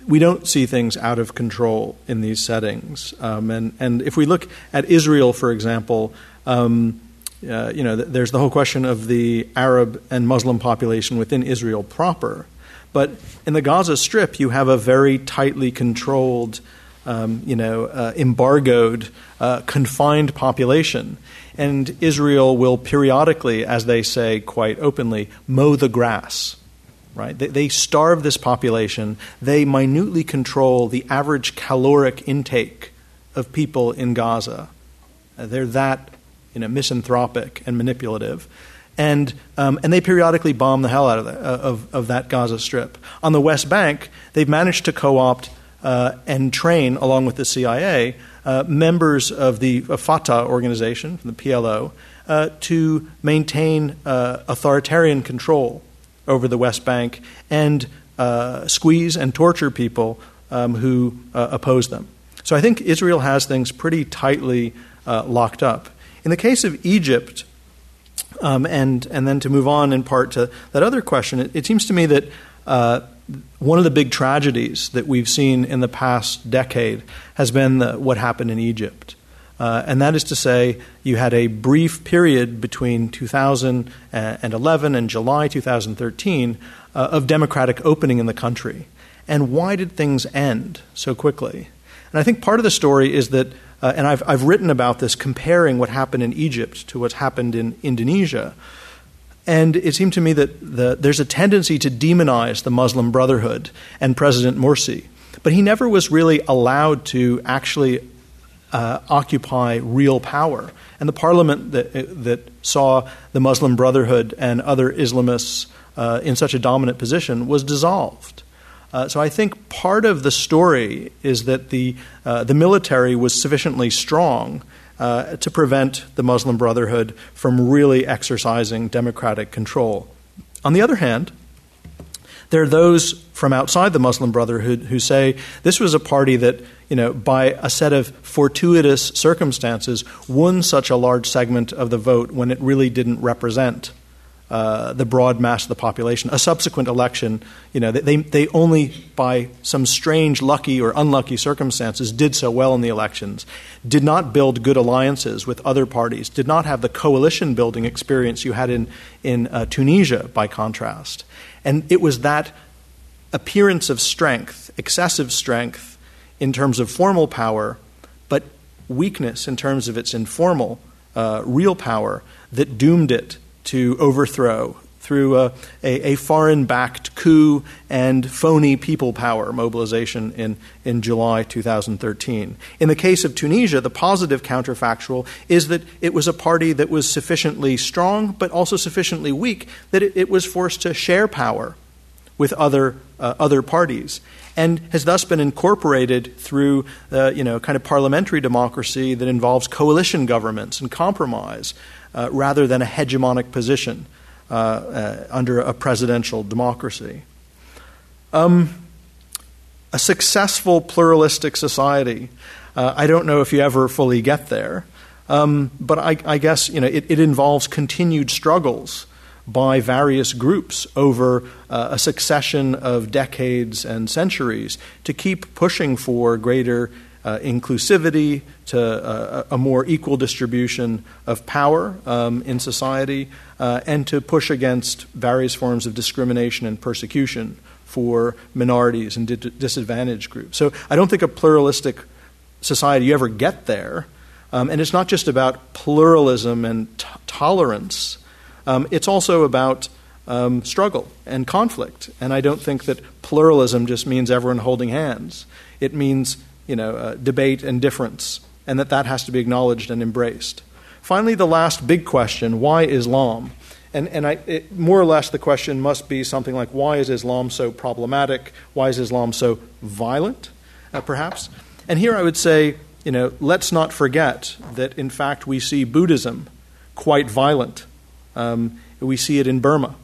we don't see things out of control in these settings. Um, and, and if we look at Israel, for example, um, uh, you know, th- there's the whole question of the Arab and Muslim population within Israel proper. But in the Gaza Strip, you have a very tightly controlled, um, you know, uh, embargoed, uh, confined population. And Israel will periodically, as they say quite openly, mow the grass right? They, they starve this population. They minutely control the average caloric intake of people in Gaza. Uh, they're that you know, misanthropic and manipulative. And, um, and they periodically bomb the hell out of, the, uh, of, of that Gaza Strip. On the West Bank, they've managed to co opt uh, and train, along with the CIA, uh, members of the Fatah organization, the PLO, to maintain authoritarian control over the West Bank and uh, squeeze and torture people um, who uh, oppose them. So I think Israel has things pretty tightly uh, locked up. In the case of Egypt, um, and and then to move on in part to that other question, it, it seems to me that uh, one of the big tragedies that we've seen in the past decade has been the, what happened in Egypt. Uh, and that is to say, you had a brief period between 2011 and July 2013 uh, of democratic opening in the country. And why did things end so quickly? And I think part of the story is that, uh, and I've, I've written about this, comparing what happened in Egypt to what's happened in Indonesia. And it seemed to me that the, there's a tendency to demonize the Muslim Brotherhood and President Morsi. But he never was really allowed to actually uh, occupy real power. And the parliament that, that saw the Muslim Brotherhood and other Islamists uh, in such a dominant position was dissolved. Uh, so I think part of the story is that the, uh, the military was sufficiently strong uh, to prevent the Muslim Brotherhood from really exercising democratic control. On the other hand, there are those from outside the Muslim Brotherhood who say this was a party that, you know, by a set of fortuitous circumstances, won such a large segment of the vote when it really didn't represent uh, the broad mass of the population. A subsequent election, you know, they, they only, by some strange lucky or unlucky circumstances, did so well in the elections, did not build good alliances with other parties, did not have the coalition building experience you had in, in uh, Tunisia, by contrast. And it was that appearance of strength, excessive strength in terms of formal power, but weakness in terms of its informal, uh, real power, that doomed it to overthrow through a, a, a foreign backed coup and phony people power mobilization in, in July 2013. In the case of Tunisia, the positive counterfactual is that it was a party that was sufficiently strong but also sufficiently weak that it, it was forced to share power with other, uh, other parties and has thus been incorporated through uh, you know, kind of parliamentary democracy that involves coalition governments and compromise uh, rather than a hegemonic position uh, uh, under a presidential democracy. Um, a successful pluralistic society. Uh, I don't know if you ever fully get there, um, but I, I, guess you know it, it, involves continued struggles by various groups over uh, a succession of decades and centuries to keep pushing for greater uh, inclusivity, to uh, a more equal distribution of power um, in society, uh, and to push against various forms of discrimination and persecution for minorities and di- disadvantaged groups. So I don't think a pluralistic society you ever get there. Um, and it's not just about pluralism and t- tolerance, um, it's also about um, struggle and conflict. And I don't think that pluralism just means everyone holding hands. It means you know, uh, debate and difference, and that that has to be acknowledged and embraced. Finally, the last big question why Islam? And, and I, it, more or less, the question must be something like why is Islam so problematic? Why is Islam so violent, uh, perhaps? And here I would say, you know, let's not forget that in fact we see Buddhism quite violent. Um, we see it in Burma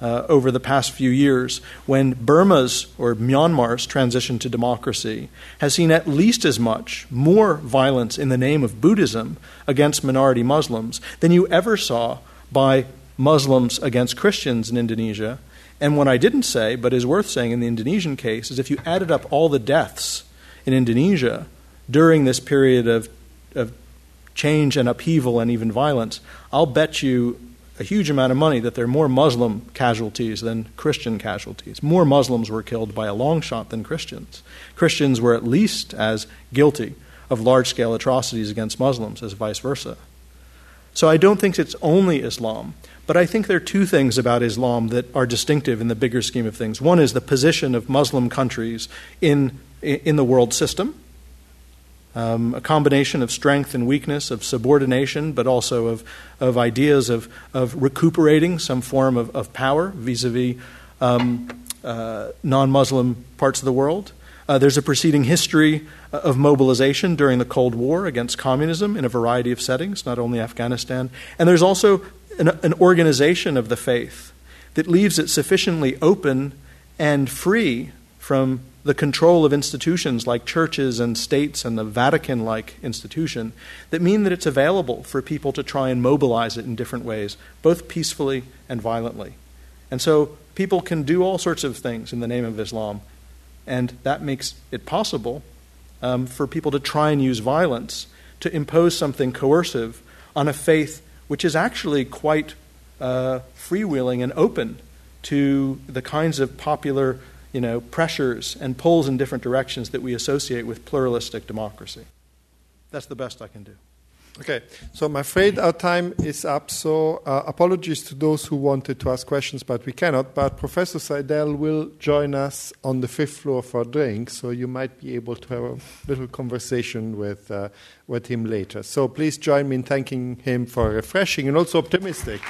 uh, over the past few years when Burma's or Myanmar's transition to democracy has seen at least as much, more violence in the name of Buddhism against minority Muslims than you ever saw by Muslims against Christians in Indonesia. And what I didn't say, but is worth saying in the Indonesian case, is if you added up all the deaths in Indonesia during this period of, of change and upheaval and even violence, I'll bet you a huge amount of money that there are more Muslim casualties than Christian casualties. More Muslims were killed by a long shot than Christians. Christians were at least as guilty of large scale atrocities against Muslims as vice versa. So I don't think it's only Islam, but I think there are two things about Islam that are distinctive in the bigger scheme of things. One is the position of Muslim countries in, in the world system um, a combination of strength and weakness, of subordination, but also of, of ideas of, of recuperating some form of, of power vis a vis non Muslim parts of the world. Uh, there's a preceding history of mobilization during the Cold War against communism in a variety of settings, not only Afghanistan. And there's also an, an organization of the faith that leaves it sufficiently open and free from the control of institutions like churches and states and the Vatican like institution that mean that it's available for people to try and mobilize it in different ways, both peacefully and violently. And so people can do all sorts of things in the name of Islam, and that makes it possible um, for people to try and use violence to impose something coercive on a faith which is actually quite uh, freewheeling and open to the kinds of popular you know, pressures and pulls in different directions that we associate with pluralistic democracy. That's the best I can do. Okay, so I'm afraid our time is up. So uh, apologies to those who wanted to ask questions, but we cannot. But Professor Sidel will join us on the fifth floor for a drink, so you might be able to have a little conversation with uh, with him later. So please join me in thanking him for refreshing and also optimistic.